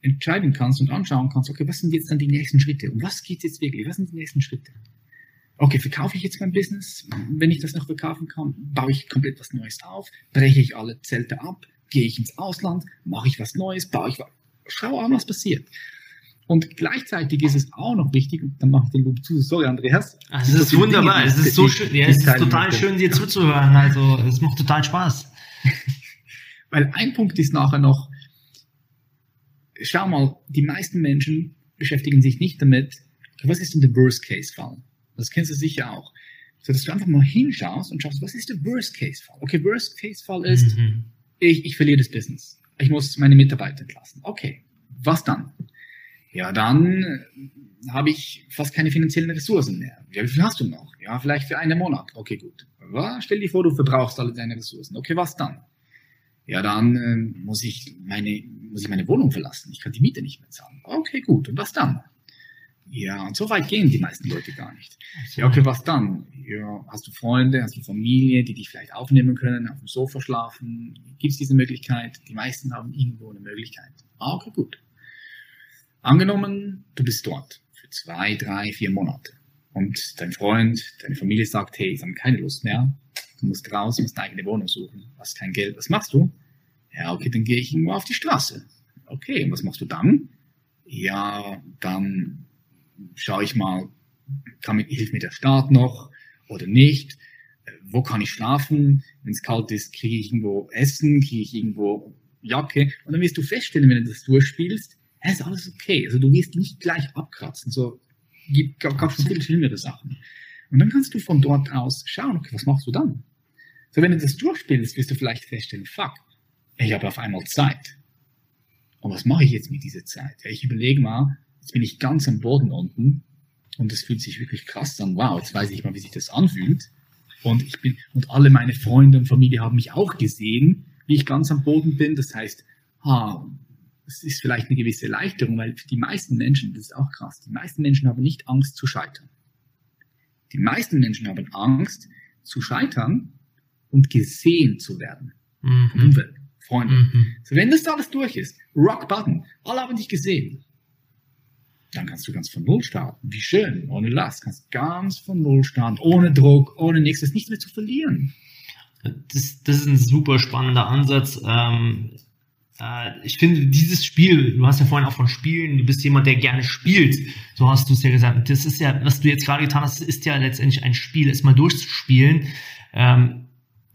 entscheiden kannst und anschauen kannst, okay, was sind jetzt dann die nächsten Schritte? Um was geht es jetzt wirklich? Was sind die nächsten Schritte? Okay, verkaufe ich jetzt mein Business? Wenn ich das noch verkaufen kann, baue ich komplett was Neues auf? Breche ich alle Zelte ab? Gehe ich ins Ausland? Mache ich was Neues? Baue ich was? Schau an, was passiert. Und gleichzeitig ist es auch noch wichtig, und dann mache ich den Loop zu, sorry Andreas. Also es ist wunderbar, es ist so schön, ja, es ist total möchte. schön, dir zuzuhören, also es macht total Spaß. Weil ein Punkt ist nachher noch, schau mal, die meisten Menschen beschäftigen sich nicht damit, was ist denn der Worst-Case-Fall? Das kennst du sicher auch. So, dass du einfach mal hinschaust und schaust, was ist der Worst-Case-Fall? Okay, Worst-Case-Fall ist, mhm. Ich, ich verliere das Business. Ich muss meine Mitarbeiter entlassen. Okay, was dann? Ja, dann äh, habe ich fast keine finanziellen Ressourcen mehr. Ja, wie viel hast du noch? Ja, vielleicht für einen Monat. Okay, gut. Aber stell dir vor, du verbrauchst alle deine Ressourcen. Okay, was dann? Ja, dann äh, muss ich meine muss ich meine Wohnung verlassen. Ich kann die Miete nicht mehr zahlen. Okay, gut. Und was dann? Ja, und so weit gehen die meisten Leute gar nicht. Ja, okay, was dann? Ja, hast du Freunde, hast du Familie, die dich vielleicht aufnehmen können, auf dem Sofa schlafen? Gibt es diese Möglichkeit? Die meisten haben irgendwo eine Möglichkeit. Ah, okay, gut. Angenommen, du bist dort für zwei, drei, vier Monate und dein Freund, deine Familie sagt, hey, ich habe keine Lust mehr, du musst raus, musst eine eigene Wohnung suchen, hast kein Geld, was machst du? Ja, okay, dann gehe ich irgendwo auf die Straße. Okay, und was machst du dann? Ja, dann schaue ich mal, kann mir, hilft mir der Staat noch oder nicht? Wo kann ich schlafen? Wenn es kalt ist, kriege ich irgendwo Essen, kriege ich irgendwo Jacke. Und dann wirst du feststellen, wenn du das durchspielst, es ist alles okay. Also du wirst nicht gleich abkratzen. So gibt, gab schon viele schlimmere Sachen. Und dann kannst du von dort aus schauen, okay, was machst du dann? So, wenn du das durchspielst, wirst du vielleicht feststellen, fuck, ich habe auf einmal Zeit. Und was mache ich jetzt mit dieser Zeit? Ich überlege mal, Jetzt bin ich ganz am Boden unten und das fühlt sich wirklich krass an. Wow, jetzt weiß ich mal, wie sich das anfühlt. Und ich bin, und alle meine Freunde und Familie haben mich auch gesehen, wie ich ganz am Boden bin. Das heißt, ah, es ist vielleicht eine gewisse Erleichterung, weil für die meisten Menschen, das ist auch krass, die meisten Menschen haben nicht Angst zu scheitern. Die meisten Menschen haben Angst zu scheitern und gesehen zu werden. Mhm. Umwelt, Freunde. Mhm. So, wenn das alles durch ist, Rock Button, alle haben dich gesehen dann kannst du ganz von Null starten. Wie schön, ohne Last. Kannst ganz von Null starten, ohne Druck, ohne nichts, ist nichts mehr zu verlieren. Das, das ist ein super spannender Ansatz. Ähm, äh, ich finde, dieses Spiel, du hast ja vorhin auch von Spielen, du bist jemand, der gerne spielt, so hast du es ja gesagt. Das ist ja, was du jetzt gerade getan hast, ist ja letztendlich ein Spiel, es mal durchzuspielen. Ähm,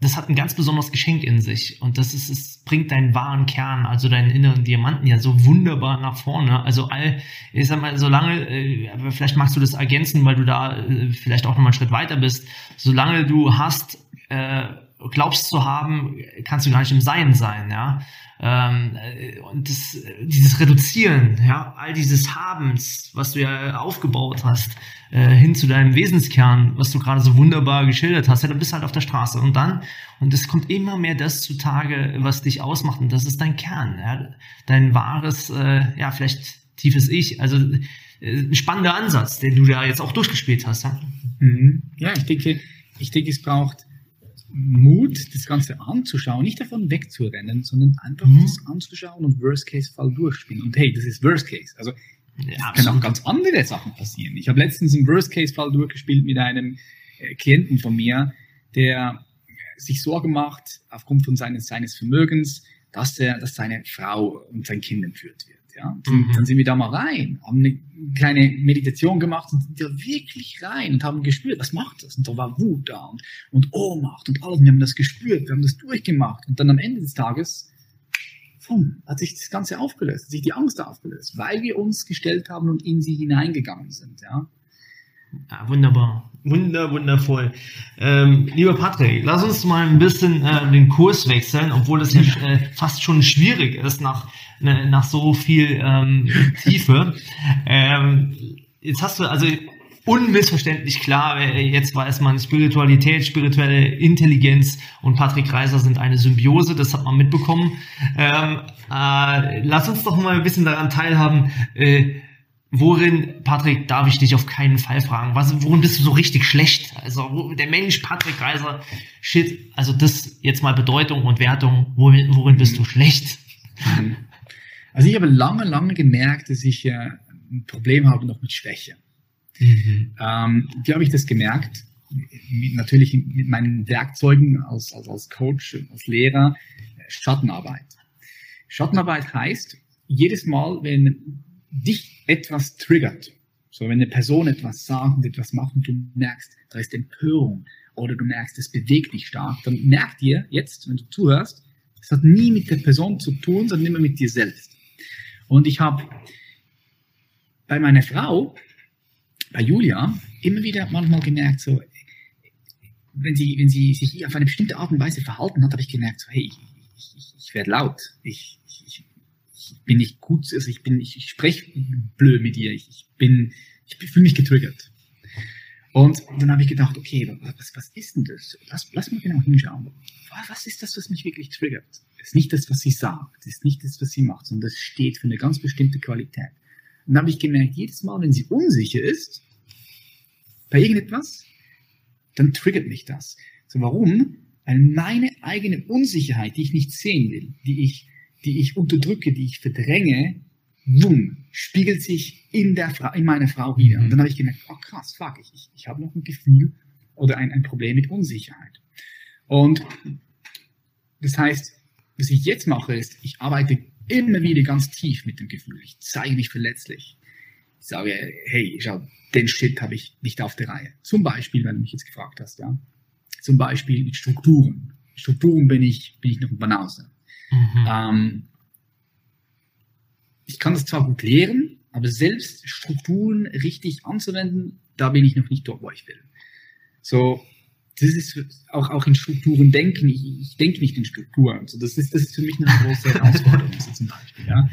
das hat ein ganz besonderes Geschenk in sich. Und das ist, es bringt deinen wahren Kern, also deinen inneren Diamanten ja so wunderbar nach vorne. Also all, ich sag mal, solange, äh, vielleicht magst du das ergänzen, weil du da äh, vielleicht auch noch mal einen Schritt weiter bist, solange du hast, äh, glaubst zu haben, kannst du gar nicht im Sein sein, ja. Ähm, äh, und das, dieses Reduzieren, ja, all dieses Habens, was du ja aufgebaut hast, äh, hin zu deinem Wesenskern, was du gerade so wunderbar geschildert hast, ja, dann bist du halt auf der Straße. Und dann, und es kommt immer mehr das zutage, was dich ausmacht, und das ist dein Kern, ja, dein wahres, äh, ja, vielleicht tiefes Ich. Also äh, ein spannender Ansatz, den du da jetzt auch durchgespielt hast. Ja, mhm. ja ich denke, ich denke, es braucht Mut, das Ganze anzuschauen, nicht davon wegzurennen, sondern einfach mhm. das anzuschauen und Worst-Case-Fall durchspielen. Und hey, das ist Worst-Case. Also ja, können auch ganz andere Sachen passieren. Ich habe letztens einen Worst-Case-Fall durchgespielt mit einem äh, Klienten von mir, der sich Sorgen macht aufgrund von seines, seines Vermögens, dass, er, dass seine Frau und sein Kind entführt wird. Ja? Mhm. Dann sind wir da mal rein, haben eine kleine Meditation gemacht und sind da wirklich rein und haben gespürt, was macht das? Und da war Wut da und, und Ohnmacht und alles. Und wir haben das gespürt, wir haben das durchgemacht. Und dann am Ende des Tages pum, hat sich das Ganze aufgelöst, hat sich die Angst aufgelöst, weil wir uns gestellt haben und in sie hineingegangen sind. Ja? Ja, wunderbar. Wunder, wundervoll. Ähm, lieber Patrick, lass uns mal ein bisschen äh, den Kurs wechseln, obwohl das ja äh, fast schon schwierig ist nach, nach so viel ähm, Tiefe. ähm, jetzt hast du also unmissverständlich klar, äh, jetzt weiß man, Spiritualität, spirituelle Intelligenz und Patrick Reiser sind eine Symbiose, das hat man mitbekommen. Ähm, äh, lass uns doch mal ein bisschen daran teilhaben, äh, Worin, Patrick, darf ich dich auf keinen Fall fragen? Was, worin bist du so richtig schlecht? Also, der Mensch Patrick Reiser, shit, also das jetzt mal Bedeutung und Wertung, worin, worin bist du schlecht? Also, ich habe lange, lange gemerkt, dass ich äh, ein Problem habe noch mit Schwäche. Mhm. Ähm, wie habe ich das gemerkt? Natürlich mit meinen Werkzeugen als, als, als Coach, als Lehrer, Schattenarbeit. Schattenarbeit heißt, jedes Mal, wenn dich etwas triggert, so wenn eine Person etwas sagt und etwas macht und du merkst, da ist Empörung oder du merkst, es bewegt dich stark, dann merk dir jetzt, wenn du zuhörst, es hat nie mit der Person zu tun, sondern immer mit dir selbst. Und ich habe bei meiner Frau, bei Julia, immer wieder manchmal gemerkt, so, wenn sie, wenn sie sich auf eine bestimmte Art und Weise verhalten hat, habe ich gemerkt, so, hey, ich, ich, ich, werde laut, ich, ich, bin nicht gut, also ich bin, ich, spreche blöd mit ich, ich bin, ich fühle mich getriggert. Und dann habe ich gedacht, okay, was, was ist denn das? Lass, lass mal genau hinschauen. Was ist das, was mich wirklich triggert? Es ist nicht das, was sie sagt, es ist nicht das, was sie macht, sondern das steht für eine ganz bestimmte Qualität. Und dann habe ich gemerkt, jedes Mal, wenn sie unsicher ist, bei irgendetwas, dann triggert mich das. So, warum? Weil meine eigene Unsicherheit, die ich nicht sehen will, die ich die ich unterdrücke, die ich verdränge, wumm, spiegelt sich in, der Fra in meiner Frau wieder. Und mhm. dann habe ich gemerkt, oh krass, fuck, ich, ich, ich habe noch ein Gefühl oder ein, ein Problem mit Unsicherheit. Und das heißt, was ich jetzt mache, ist, ich arbeite immer wieder ganz tief mit dem Gefühl. Ich zeige mich verletzlich. Ich sage, hey, schau, den Shit habe ich nicht auf der Reihe. Zum Beispiel, wenn du mich jetzt gefragt hast, ja. Zum Beispiel mit Strukturen. Strukturen bin ich, bin ich noch ein Banause. Mhm. Ähm, ich kann das zwar gut lehren, aber selbst Strukturen richtig anzuwenden, da bin ich noch nicht dort, wo ich will. So, das ist auch, auch in Strukturen denken. Ich, ich denke nicht in Strukturen. Also das, ist, das ist für mich eine große Herausforderung, so zum Beispiel. Ja.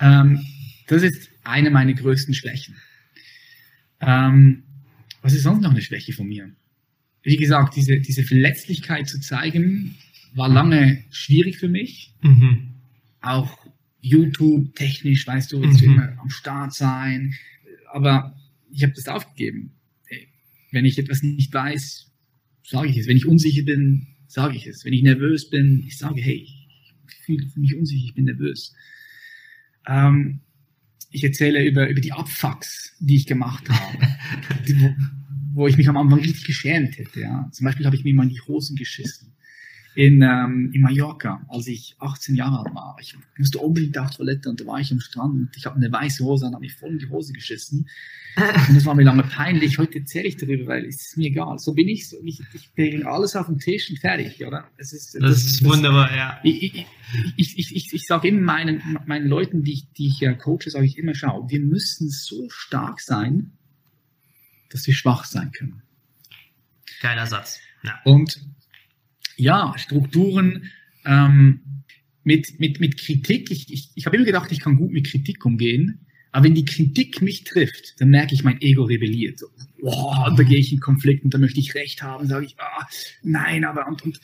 Ähm, das ist eine meiner größten Schwächen. Ähm, was ist sonst noch eine Schwäche von mir? Wie gesagt, diese, diese Verletzlichkeit zu zeigen, war lange schwierig für mich. Mhm. Auch YouTube technisch, weißt du, jetzt mhm. immer am Start sein. Aber ich habe das aufgegeben. Wenn ich etwas nicht weiß, sage ich es. Wenn ich unsicher bin, sage ich es. Wenn ich nervös bin, ich sage, hey, ich fühle mich unsicher, ich bin nervös. Ähm, ich erzähle über, über die Abfucks, die ich gemacht habe, wo, wo, ich mich am Anfang richtig geschämt hätte. Ja. Zum Beispiel habe ich mir mal in die Hosen geschissen in, ähm, in Mallorca, als ich 18 Jahre alt war. Ich musste unbedingt auf Toilette und da war ich am Strand und ich habe eine weiße Hose und habe mich voll in die Hose geschissen. Und das war mir lange peinlich. Heute erzähle ich darüber, weil es ist mir egal. So bin ich. So, ich, ich bringe alles auf den Tisch und fertig, oder? Es ist, das, das ist wunderbar, ja. Ich, ich, ich, ich, ich, ich sage immer meinen, meinen Leuten, die ich, die ich ja coache, sage ich immer, schau, wir müssen so stark sein, dass wir schwach sein können. Geiler Satz. Ja. Und ja, Strukturen ähm, mit, mit, mit Kritik. Ich, ich, ich habe immer gedacht, ich kann gut mit Kritik umgehen. Aber wenn die Kritik mich trifft, dann merke ich, mein Ego rebelliert. So, oh, da gehe ich in Konflikt und da möchte ich recht haben, sage ich, ah, nein, aber und, und,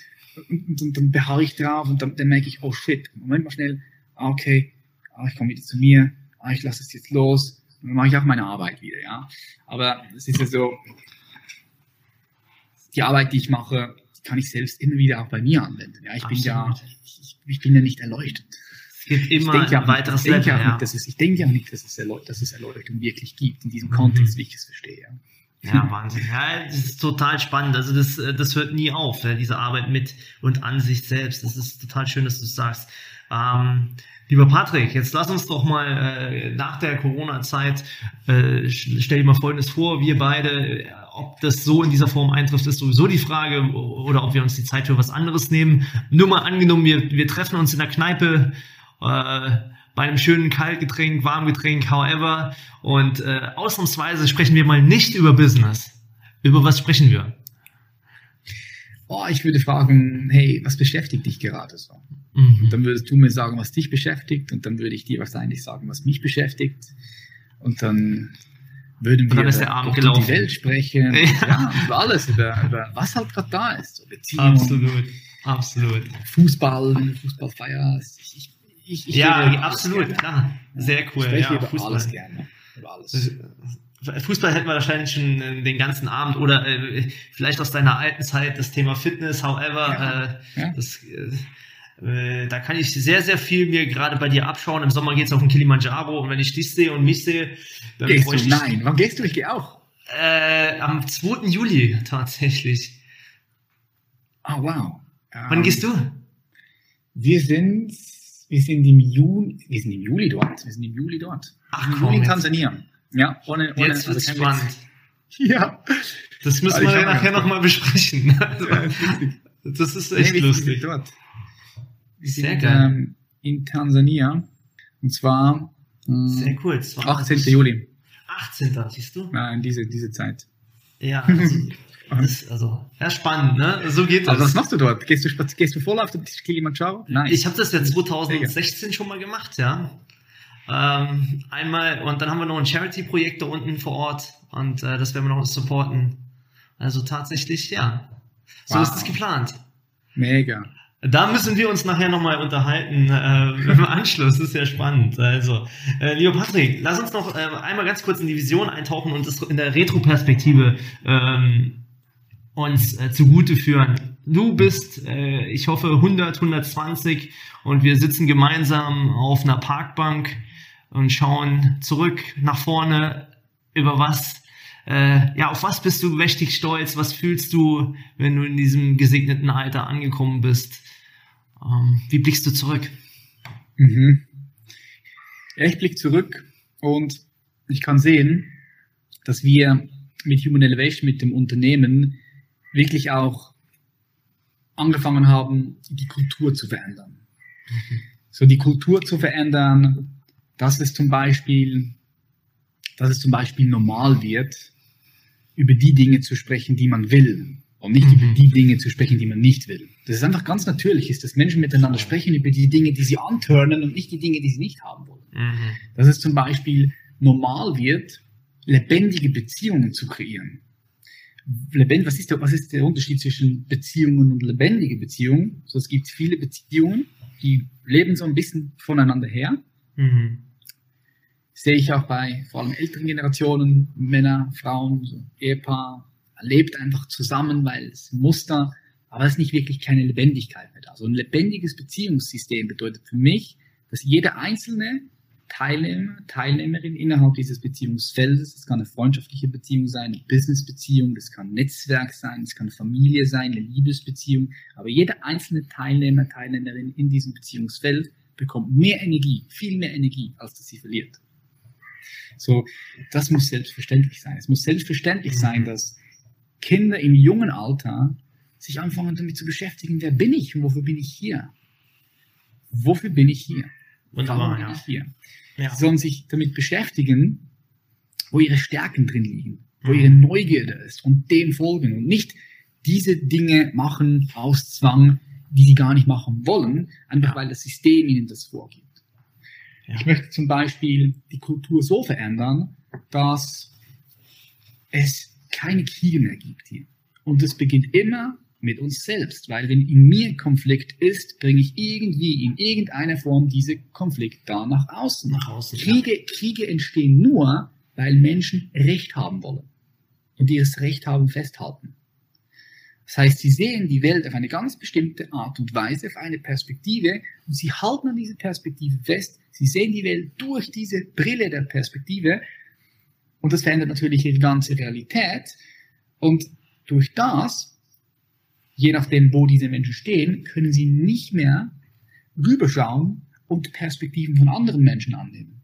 und, und dann beharre ich drauf und dann, dann merke ich, oh shit, Moment mal schnell, ah, okay, ah, ich komme wieder zu mir, ah, ich lasse es jetzt los, und dann mache ich auch meine Arbeit wieder, ja. Aber es ist ja so, die Arbeit, die ich mache, kann ich selbst immer wieder auch bei mir anwenden. Ja, ich Absolut. bin ja, ich, ich, bin ja nicht erleuchtet. Es gibt immer ein ja weiteres Level. Ja. Nicht, dass es, ich denke ja nicht, dass es, dass es Erleuchtung wirklich gibt, in diesem Kontext, mhm. wie ich es verstehe. Ja, Wahnsinn. Ja, das ist total spannend. Also das, das hört nie auf, diese Arbeit mit und an sich selbst. Das ist total schön, dass du es sagst. Ähm, Lieber Patrick, jetzt lass uns doch mal äh, nach der Corona-Zeit, äh, stell dir mal Folgendes vor, wir beide, äh, ob das so in dieser Form eintrifft, ist sowieso die Frage, oder ob wir uns die Zeit für was anderes nehmen. Nur mal angenommen, wir, wir treffen uns in der Kneipe, äh, bei einem schönen Kaltgetränk, Warmgetränk, however, und äh, ausnahmsweise sprechen wir mal nicht über Business. Über was sprechen wir? Oh, ich würde fragen, hey, was beschäftigt dich gerade so? Mhm. dann würdest du mir sagen, was dich beschäftigt und dann würde ich dir wahrscheinlich sagen, was mich beschäftigt. Und dann würden wir über die Welt sprechen, ja. ja über alles, über, über was halt gerade da ist. So Beziehungen, absolut, absolut. Fußball, wenn du Fußball feierst. Ich, ich, ich ja, absolut, klar. Sehr cool. Ich spreche ja, über Fußball. alles gerne. Über alles. Fußball hätten wir wahrscheinlich schon äh, den ganzen Abend oder äh, vielleicht aus deiner alten Zeit das Thema Fitness, however, ja. Äh, das äh, äh, da kann ich sehr, sehr viel mir gerade bei dir abschauen. Im Sommer geht es auf den Kilimanjaro und wenn ich dich sehe und mich sehe, dann gehst du? Nein, wann gehst du? Ich gehe auch. Äh, am 2. Juli tatsächlich. Ah, oh, wow. Wann um, gehst du? Wir sind, wir sind im Juni, wir sind im Juli dort. Wir sind im Juli dort. Ach, Im Juli in Tansania. Ja, ohne, ohne Jetzt wird's also spannend. Ja. Das müssen also wir ja nachher nochmal besprechen. Also, ja, das ist echt nee, lustig. Dort. Wir Sehr sind ähm, in Tansania. Und zwar ähm, Sehr cool. 18. Juli. 18. siehst du? Nein, diese, diese Zeit. Ja, also, das, also ja, spannend, ne? So geht das. Also was machst du dort? Gehst du, gehst du voll auf Kilimanjaro? Nein. Ich habe das ja 2016 schon mal gemacht, ja. Ähm, einmal und dann haben wir noch ein Charity-Projekt da unten vor Ort und äh, das werden wir noch supporten. Also tatsächlich, ja. So wow. ist es geplant. Mega. Da müssen wir uns nachher nochmal unterhalten äh, im Anschluss. Das ist ja spannend. Also, äh, lieber Patrick, lass uns noch äh, einmal ganz kurz in die Vision eintauchen und das in der Retro-Perspektive ähm, uns äh, zugute führen. Du bist, äh, ich hoffe, 100, 120 und wir sitzen gemeinsam auf einer Parkbank und schauen zurück nach vorne über was äh, ja, auf was bist du mächtig stolz? Was fühlst du, wenn du in diesem gesegneten Alter angekommen bist? Ähm, wie blickst du zurück? Mhm. Ja, ich blicke zurück und ich kann sehen, dass wir mit Human Elevation, mit dem Unternehmen, wirklich auch angefangen haben, die Kultur zu verändern. So die Kultur zu verändern, dass es zum Beispiel, dass es zum Beispiel normal wird, über die Dinge zu sprechen, die man will und nicht mhm. über die Dinge zu sprechen, die man nicht will. Das ist einfach ganz natürlich, ist, dass Menschen miteinander sprechen über die Dinge, die sie antörnen und nicht die Dinge, die sie nicht haben wollen. Mhm. Dass es zum Beispiel normal wird, lebendige Beziehungen zu kreieren. Lebend, was, ist der, was ist der Unterschied zwischen Beziehungen und lebendige Beziehungen? So, es gibt viele Beziehungen, die leben so ein bisschen voneinander her. Mhm. Sehe ich auch bei vor allem älteren Generationen, Männer, Frauen, so Ehepaar, lebt einfach zusammen, weil es Muster, aber es ist nicht wirklich keine Lebendigkeit mehr da. So ein lebendiges Beziehungssystem bedeutet für mich, dass jeder Einzelne Teilnehmer, Teilnehmerin innerhalb dieses Beziehungsfeldes. Das kann eine freundschaftliche Beziehung sein, eine Businessbeziehung, das kann ein Netzwerk sein, es kann Familie sein, eine Liebesbeziehung. Aber jeder einzelne Teilnehmer, Teilnehmerin in diesem Beziehungsfeld bekommt mehr Energie, viel mehr Energie, als dass sie verliert. So, das muss selbstverständlich sein. Es muss selbstverständlich sein, mhm. dass Kinder im jungen Alter sich anfangen damit zu beschäftigen, wer bin ich und wofür bin ich hier? Wofür bin ich hier? Wunderbar, Warum bin ja. ich hier? Ja. Sie sollen sich damit beschäftigen, wo ihre Stärken drin liegen, wo mhm. ihre Neugierde ist und dem folgen und nicht diese Dinge machen aus Zwang, die sie gar nicht machen wollen, einfach weil das System ihnen das vorgibt. Ja. Ich möchte zum Beispiel die Kultur so verändern, dass es keine Kriege mehr gibt hier. Und es beginnt immer mit uns selbst, weil wenn in mir Konflikt ist, bringe ich irgendwie in irgendeiner Form diese Konflikt da nach außen. Nach außen Kriege, ja. Kriege entstehen nur, weil Menschen Recht haben wollen und dieses Recht haben festhalten. Das heißt, sie sehen die Welt auf eine ganz bestimmte Art und Weise, auf eine Perspektive und sie halten an dieser Perspektive fest. Sie sehen die Welt durch diese Brille der Perspektive und das verändert natürlich ihre ganze Realität. Und durch das, je nachdem, wo diese Menschen stehen, können sie nicht mehr rüberschauen und Perspektiven von anderen Menschen annehmen.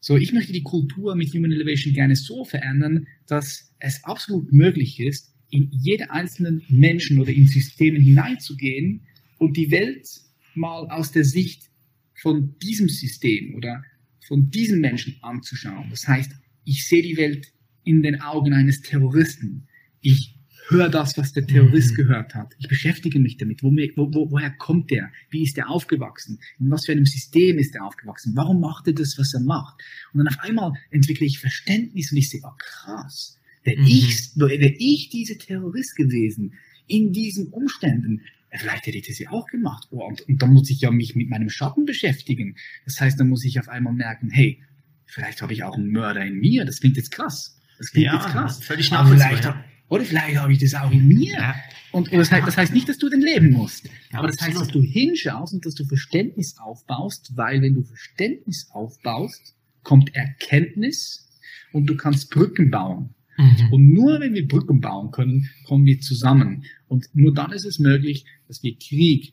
So, ich möchte die Kultur mit Human Elevation gerne so verändern, dass es absolut möglich ist, in jede einzelnen Menschen oder in Systemen hineinzugehen und die Welt mal aus der Sicht von diesem System oder von diesen Menschen anzuschauen. Das heißt, ich sehe die Welt in den Augen eines Terroristen. Ich höre das, was der Terrorist mhm. gehört hat. Ich beschäftige mich damit. Wo, wo, woher kommt der? Wie ist er aufgewachsen? In was für einem System ist er aufgewachsen? Warum macht er das, was er macht? Und dann auf einmal entwickle ich Verständnis und ich sehe, oh krass, Wäre mhm. ich, wäre ich diese Terrorist gewesen, in diesen Umständen, vielleicht hätte ich das ja auch gemacht. Oh, und, und dann muss ich ja mich mit meinem Schatten beschäftigen. Das heißt, dann muss ich auf einmal merken, hey, vielleicht habe ich auch einen Mörder in mir. Das klingt jetzt krass. Das klingt ja, jetzt krass. Völlig nachvollziehbar. Oder vielleicht habe ich das auch in mir. Ja. Und, und das, heißt, das, heißt, nicht, dass du den leben musst. Ja, aber das heißt, dass du hinschaust und dass du Verständnis aufbaust, weil wenn du Verständnis aufbaust, kommt Erkenntnis und du kannst Brücken bauen. Mhm. Und nur wenn wir Brücken bauen können, kommen wir zusammen. Und nur dann ist es möglich, dass wir Krieg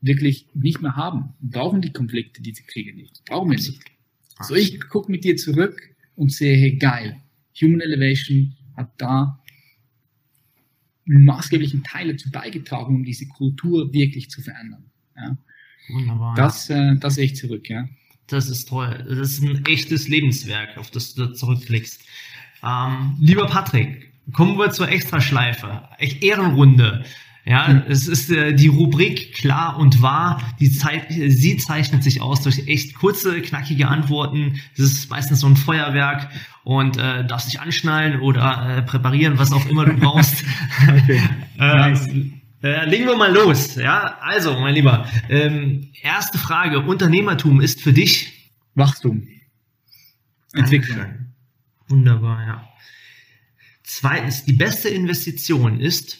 wirklich nicht mehr haben. Wir brauchen die Konflikte, diese Kriege nicht. Brauchen wir nicht. So, ich gucke mit dir zurück und sehe, hey, geil. Human Elevation hat da maßgeblichen Teil dazu beigetragen, um diese Kultur wirklich zu verändern. Ja. Wunderbar. Das, äh, das sehe ich zurück, ja. Das ist toll. Das ist ein echtes Lebenswerk, auf das du zurückblickst. Ähm, lieber Patrick, kommen wir zur Extraschleife. Echt Ehrenrunde. Ja, es ist äh, die Rubrik klar und wahr. Die Zeit, sie zeichnet sich aus durch echt kurze, knackige Antworten. Es ist meistens so ein Feuerwerk und äh, darfst dich anschnallen oder äh, präparieren, was auch immer du brauchst. okay. nice. äh, legen wir mal los. Ja, also, mein Lieber, ähm, erste Frage: Unternehmertum ist für dich Wachstum, Entwicklung. Wunderbar, ja. Zweitens, die beste Investition ist?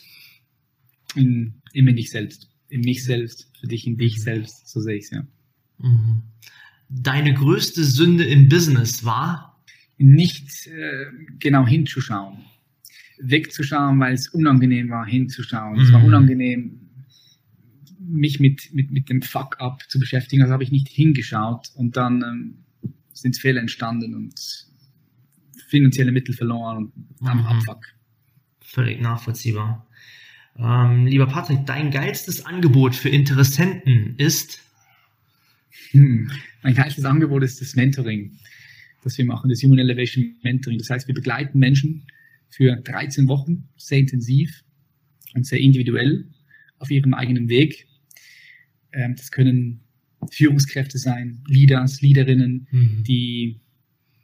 In, in mich selbst. In mich selbst, für dich, in dich selbst, so sehe ich es, ja. Mhm. Deine größte Sünde im Business war? Nicht äh, genau hinzuschauen. Wegzuschauen, weil es unangenehm war, hinzuschauen. Mhm. Es war mhm. unangenehm, mich mit, mit, mit dem Fuck-up zu beschäftigen, also habe ich nicht hingeschaut und dann ähm, sind Fehler entstanden und finanzielle Mittel verloren und dann mhm. Abfuck. Völlig nachvollziehbar. Ähm, lieber Patrick, dein geilstes Angebot für Interessenten ist? Hm. Mein geilstes Angebot ist das Mentoring, das wir machen, das Human Elevation Mentoring. Das heißt, wir begleiten Menschen für 13 Wochen sehr intensiv und sehr individuell auf ihrem eigenen Weg. Ähm, das können Führungskräfte sein, Leaders, Leaderinnen, mhm. die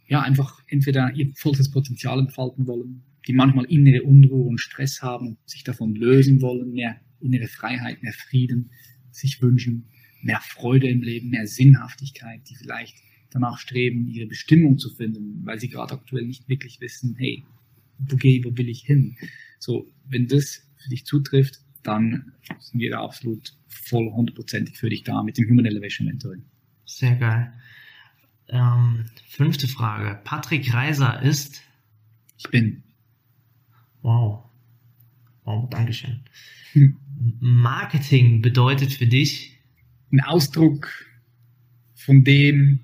ja, einfach entweder ihr vollstes Potenzial entfalten wollen, die manchmal innere Unruhe und Stress haben sich davon lösen wollen, mehr innere Freiheit, mehr Frieden sich wünschen, mehr Freude im Leben, mehr Sinnhaftigkeit, die vielleicht danach streben, ihre Bestimmung zu finden, weil sie gerade aktuell nicht wirklich wissen, hey, wo gehe, wo will ich hin? So, wenn das für dich zutrifft, dann sind wir da absolut voll hundertprozentig für dich da mit dem Human Elevation Mentoring. Sehr geil. Ähm, fünfte Frage. Patrick Reiser ist? Ich bin. Wow. Wow, Dankeschön. Hm. Marketing bedeutet für dich? Ein Ausdruck von dem,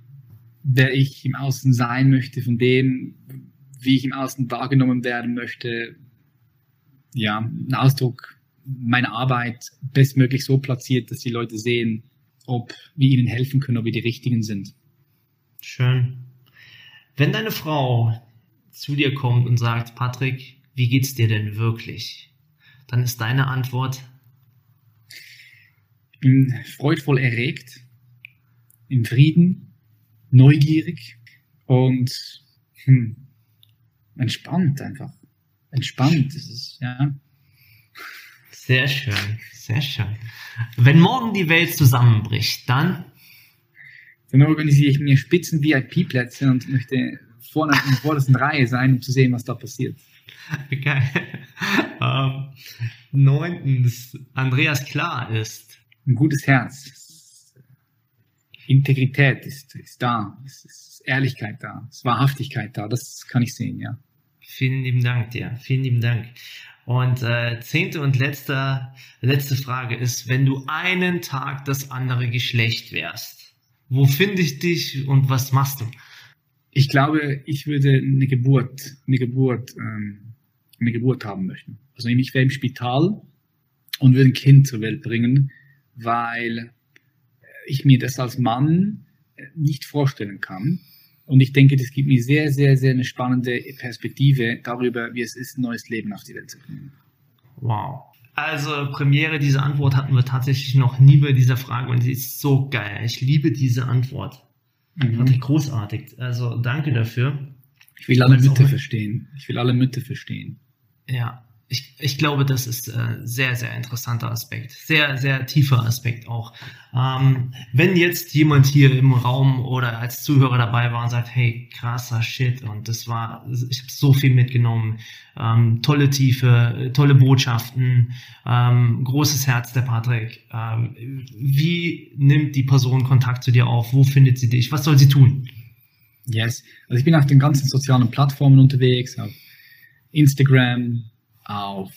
wer ich im Außen sein möchte, von dem, wie ich im Außen wahrgenommen werden möchte. Ja, ein Ausdruck meiner Arbeit bestmöglich so platziert, dass die Leute sehen, ob wir ihnen helfen können, ob wir die Richtigen sind. Schön. Wenn deine Frau zu dir kommt und sagt, Patrick, wie geht's dir denn wirklich? Dann ist deine Antwort. Ich bin freudvoll erregt, im Frieden, neugierig und hm, entspannt einfach. Entspannt ist es, ja. Sehr schön, sehr schön. Wenn morgen die Welt zusammenbricht, dann? Dann organisiere ich mir spitzen VIP-Plätze und möchte vorne in der vordersten Reihe sein, um zu sehen, was da passiert. Geil. Ähm, neuntens, Andreas Klar ist. Ein gutes Herz. Integrität ist, ist da. Es ist Ehrlichkeit da. Es ist Wahrhaftigkeit da. Das kann ich sehen, ja. Vielen lieben Dank dir. Vielen lieben Dank. Und äh, zehnte und letzte, letzte Frage ist, wenn du einen Tag das andere Geschlecht wärst, wo finde ich dich und was machst du? Ich glaube, ich würde eine Geburt, eine Geburt, ähm, eine Geburt haben möchten. Also ich wäre im Spital und würde ein Kind zur Welt bringen, weil ich mir das als Mann nicht vorstellen kann. Und ich denke, das gibt mir sehr, sehr, sehr eine spannende Perspektive darüber, wie es ist, ein neues Leben auf die Welt zu bringen. Wow. Also Premiere, diese Antwort hatten wir tatsächlich noch nie bei dieser Frage und sie ist so geil. Ich liebe diese Antwort. Mhm. Fand ich großartig. Also danke dafür. Ich will alle Mütter verstehen. Ich will alle Mütter verstehen. Ja, ich, ich glaube, das ist äh, sehr, sehr interessanter Aspekt. Sehr, sehr tiefer Aspekt auch. Ähm, wenn jetzt jemand hier im Raum oder als Zuhörer dabei war und sagt, hey, krasser Shit und das war, ich habe so viel mitgenommen, ähm, tolle Tiefe, tolle Botschaften, ähm, großes Herz der Patrick. Ähm, wie nimmt die Person Kontakt zu dir auf? Wo findet sie dich? Was soll sie tun? Yes, also ich bin auf den ganzen sozialen Plattformen unterwegs, auf Instagram, auf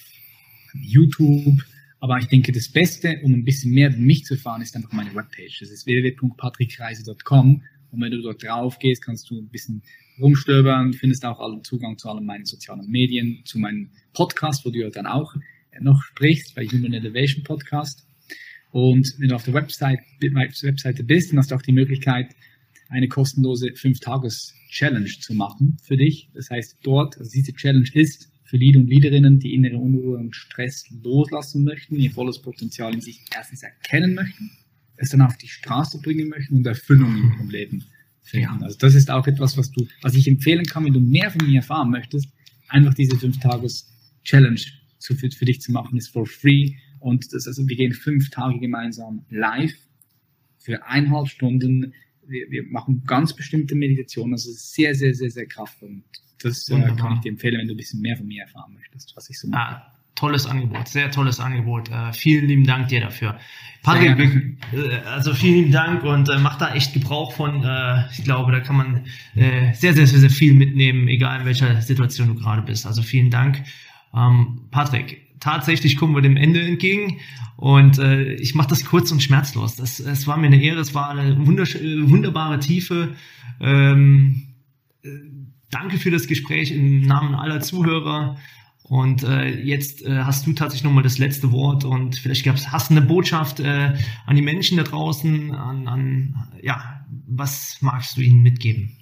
YouTube. Aber ich denke, das Beste, um ein bisschen mehr über mich zu erfahren, ist einfach meine Webpage. Das ist www.patrickreise.com. Und wenn du dort drauf gehst, kannst du ein bisschen rumstöbern. Findest auch allen Zugang zu allen meinen sozialen Medien, zu meinem Podcast, wo du ja dann auch noch sprichst, bei Human Elevation Podcast. Und wenn du auf der Website, Webseite bist, dann hast du auch die Möglichkeit, eine kostenlose 5-Tages-Challenge zu machen für dich. Das heißt, dort, also diese Challenge ist, für Lead und Leaderinnen, die innere Unruhe und Stress loslassen möchten, ihr volles Potenzial in sich erstens erkennen möchten, es dann auf die Straße bringen möchten und Erfüllung in ihrem Leben finden. Also das ist auch etwas, was du, was ich empfehlen kann, wenn du mehr von mir erfahren möchtest, einfach diese fünf Tages Challenge zu, für, für dich zu machen, ist for free. Und das, also wir gehen fünf Tage gemeinsam live für eineinhalb Stunden. Wir, wir machen ganz bestimmte Meditationen. Also sehr, sehr, sehr, sehr kraftvoll. Das äh, kann ich dir empfehlen, wenn du ein bisschen mehr von mir erfahren möchtest, was ich so mache. Ah, tolles Angebot, sehr tolles Angebot. Äh, vielen lieben Dank dir dafür. Patrick, äh, also vielen lieben Dank und äh, mach da echt Gebrauch von. Äh, ich glaube, da kann man äh, sehr, sehr, sehr, sehr viel mitnehmen, egal in welcher Situation du gerade bist. Also vielen Dank. Ähm, Patrick, tatsächlich kommen wir dem Ende entgegen und äh, ich mache das kurz und schmerzlos. Das, es war mir eine Ehre, es war eine wunderbare Tiefe. Ähm, danke für das Gespräch im Namen aller Zuhörer. Und äh, jetzt äh, hast du tatsächlich nochmal das letzte Wort und vielleicht gab's, hast du eine Botschaft äh, an die Menschen da draußen, an, an ja, was magst du ihnen mitgeben?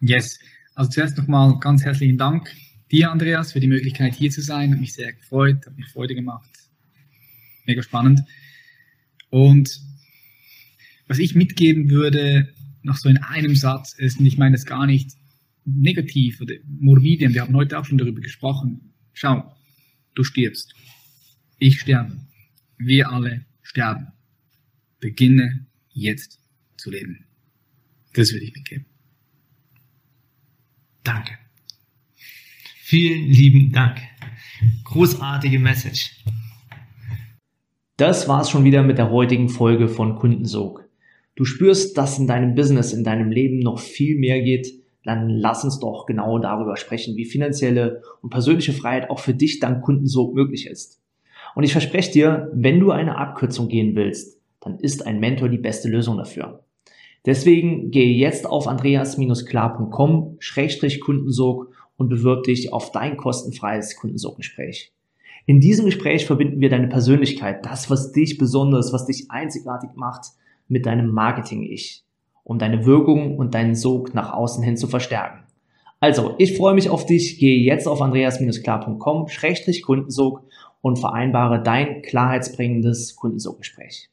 Yes, also zuerst nochmal ganz herzlichen Dank dir, Andreas, für die Möglichkeit hier zu sein. Hat mich sehr gefreut, hat mir Freude gemacht. Mega spannend. Und was ich mitgeben würde, noch so in einem Satz ist, und ich meine das gar nicht negativ oder morbide, wir haben heute auch schon darüber gesprochen. Schau, du stirbst. Ich sterbe. Wir alle sterben. Beginne jetzt zu leben. Das würde ich mitgeben. Danke. Vielen lieben Dank. Großartige Message. Das war's schon wieder mit der heutigen Folge von Kundensog. du spürst, dass in deinem Business, in deinem Leben noch viel mehr geht, dann lass uns doch genau darüber sprechen, wie finanzielle und persönliche Freiheit auch für dich dank Kundensog möglich ist. Und ich verspreche dir, wenn du eine Abkürzung gehen willst, dann ist ein Mentor die beste Lösung dafür. Deswegen gehe jetzt auf andreas-klar.com-kundensog und bewirb dich auf dein kostenfreies Kundensoggespräch. In diesem Gespräch verbinden wir deine Persönlichkeit, das, was dich besonders, was dich einzigartig macht, mit deinem Marketing-Ich, um deine Wirkung und deinen Sog nach außen hin zu verstärken. Also, ich freue mich auf dich. Gehe jetzt auf andreas-klar.com-kundensog und vereinbare dein klarheitsbringendes Kundensoggespräch.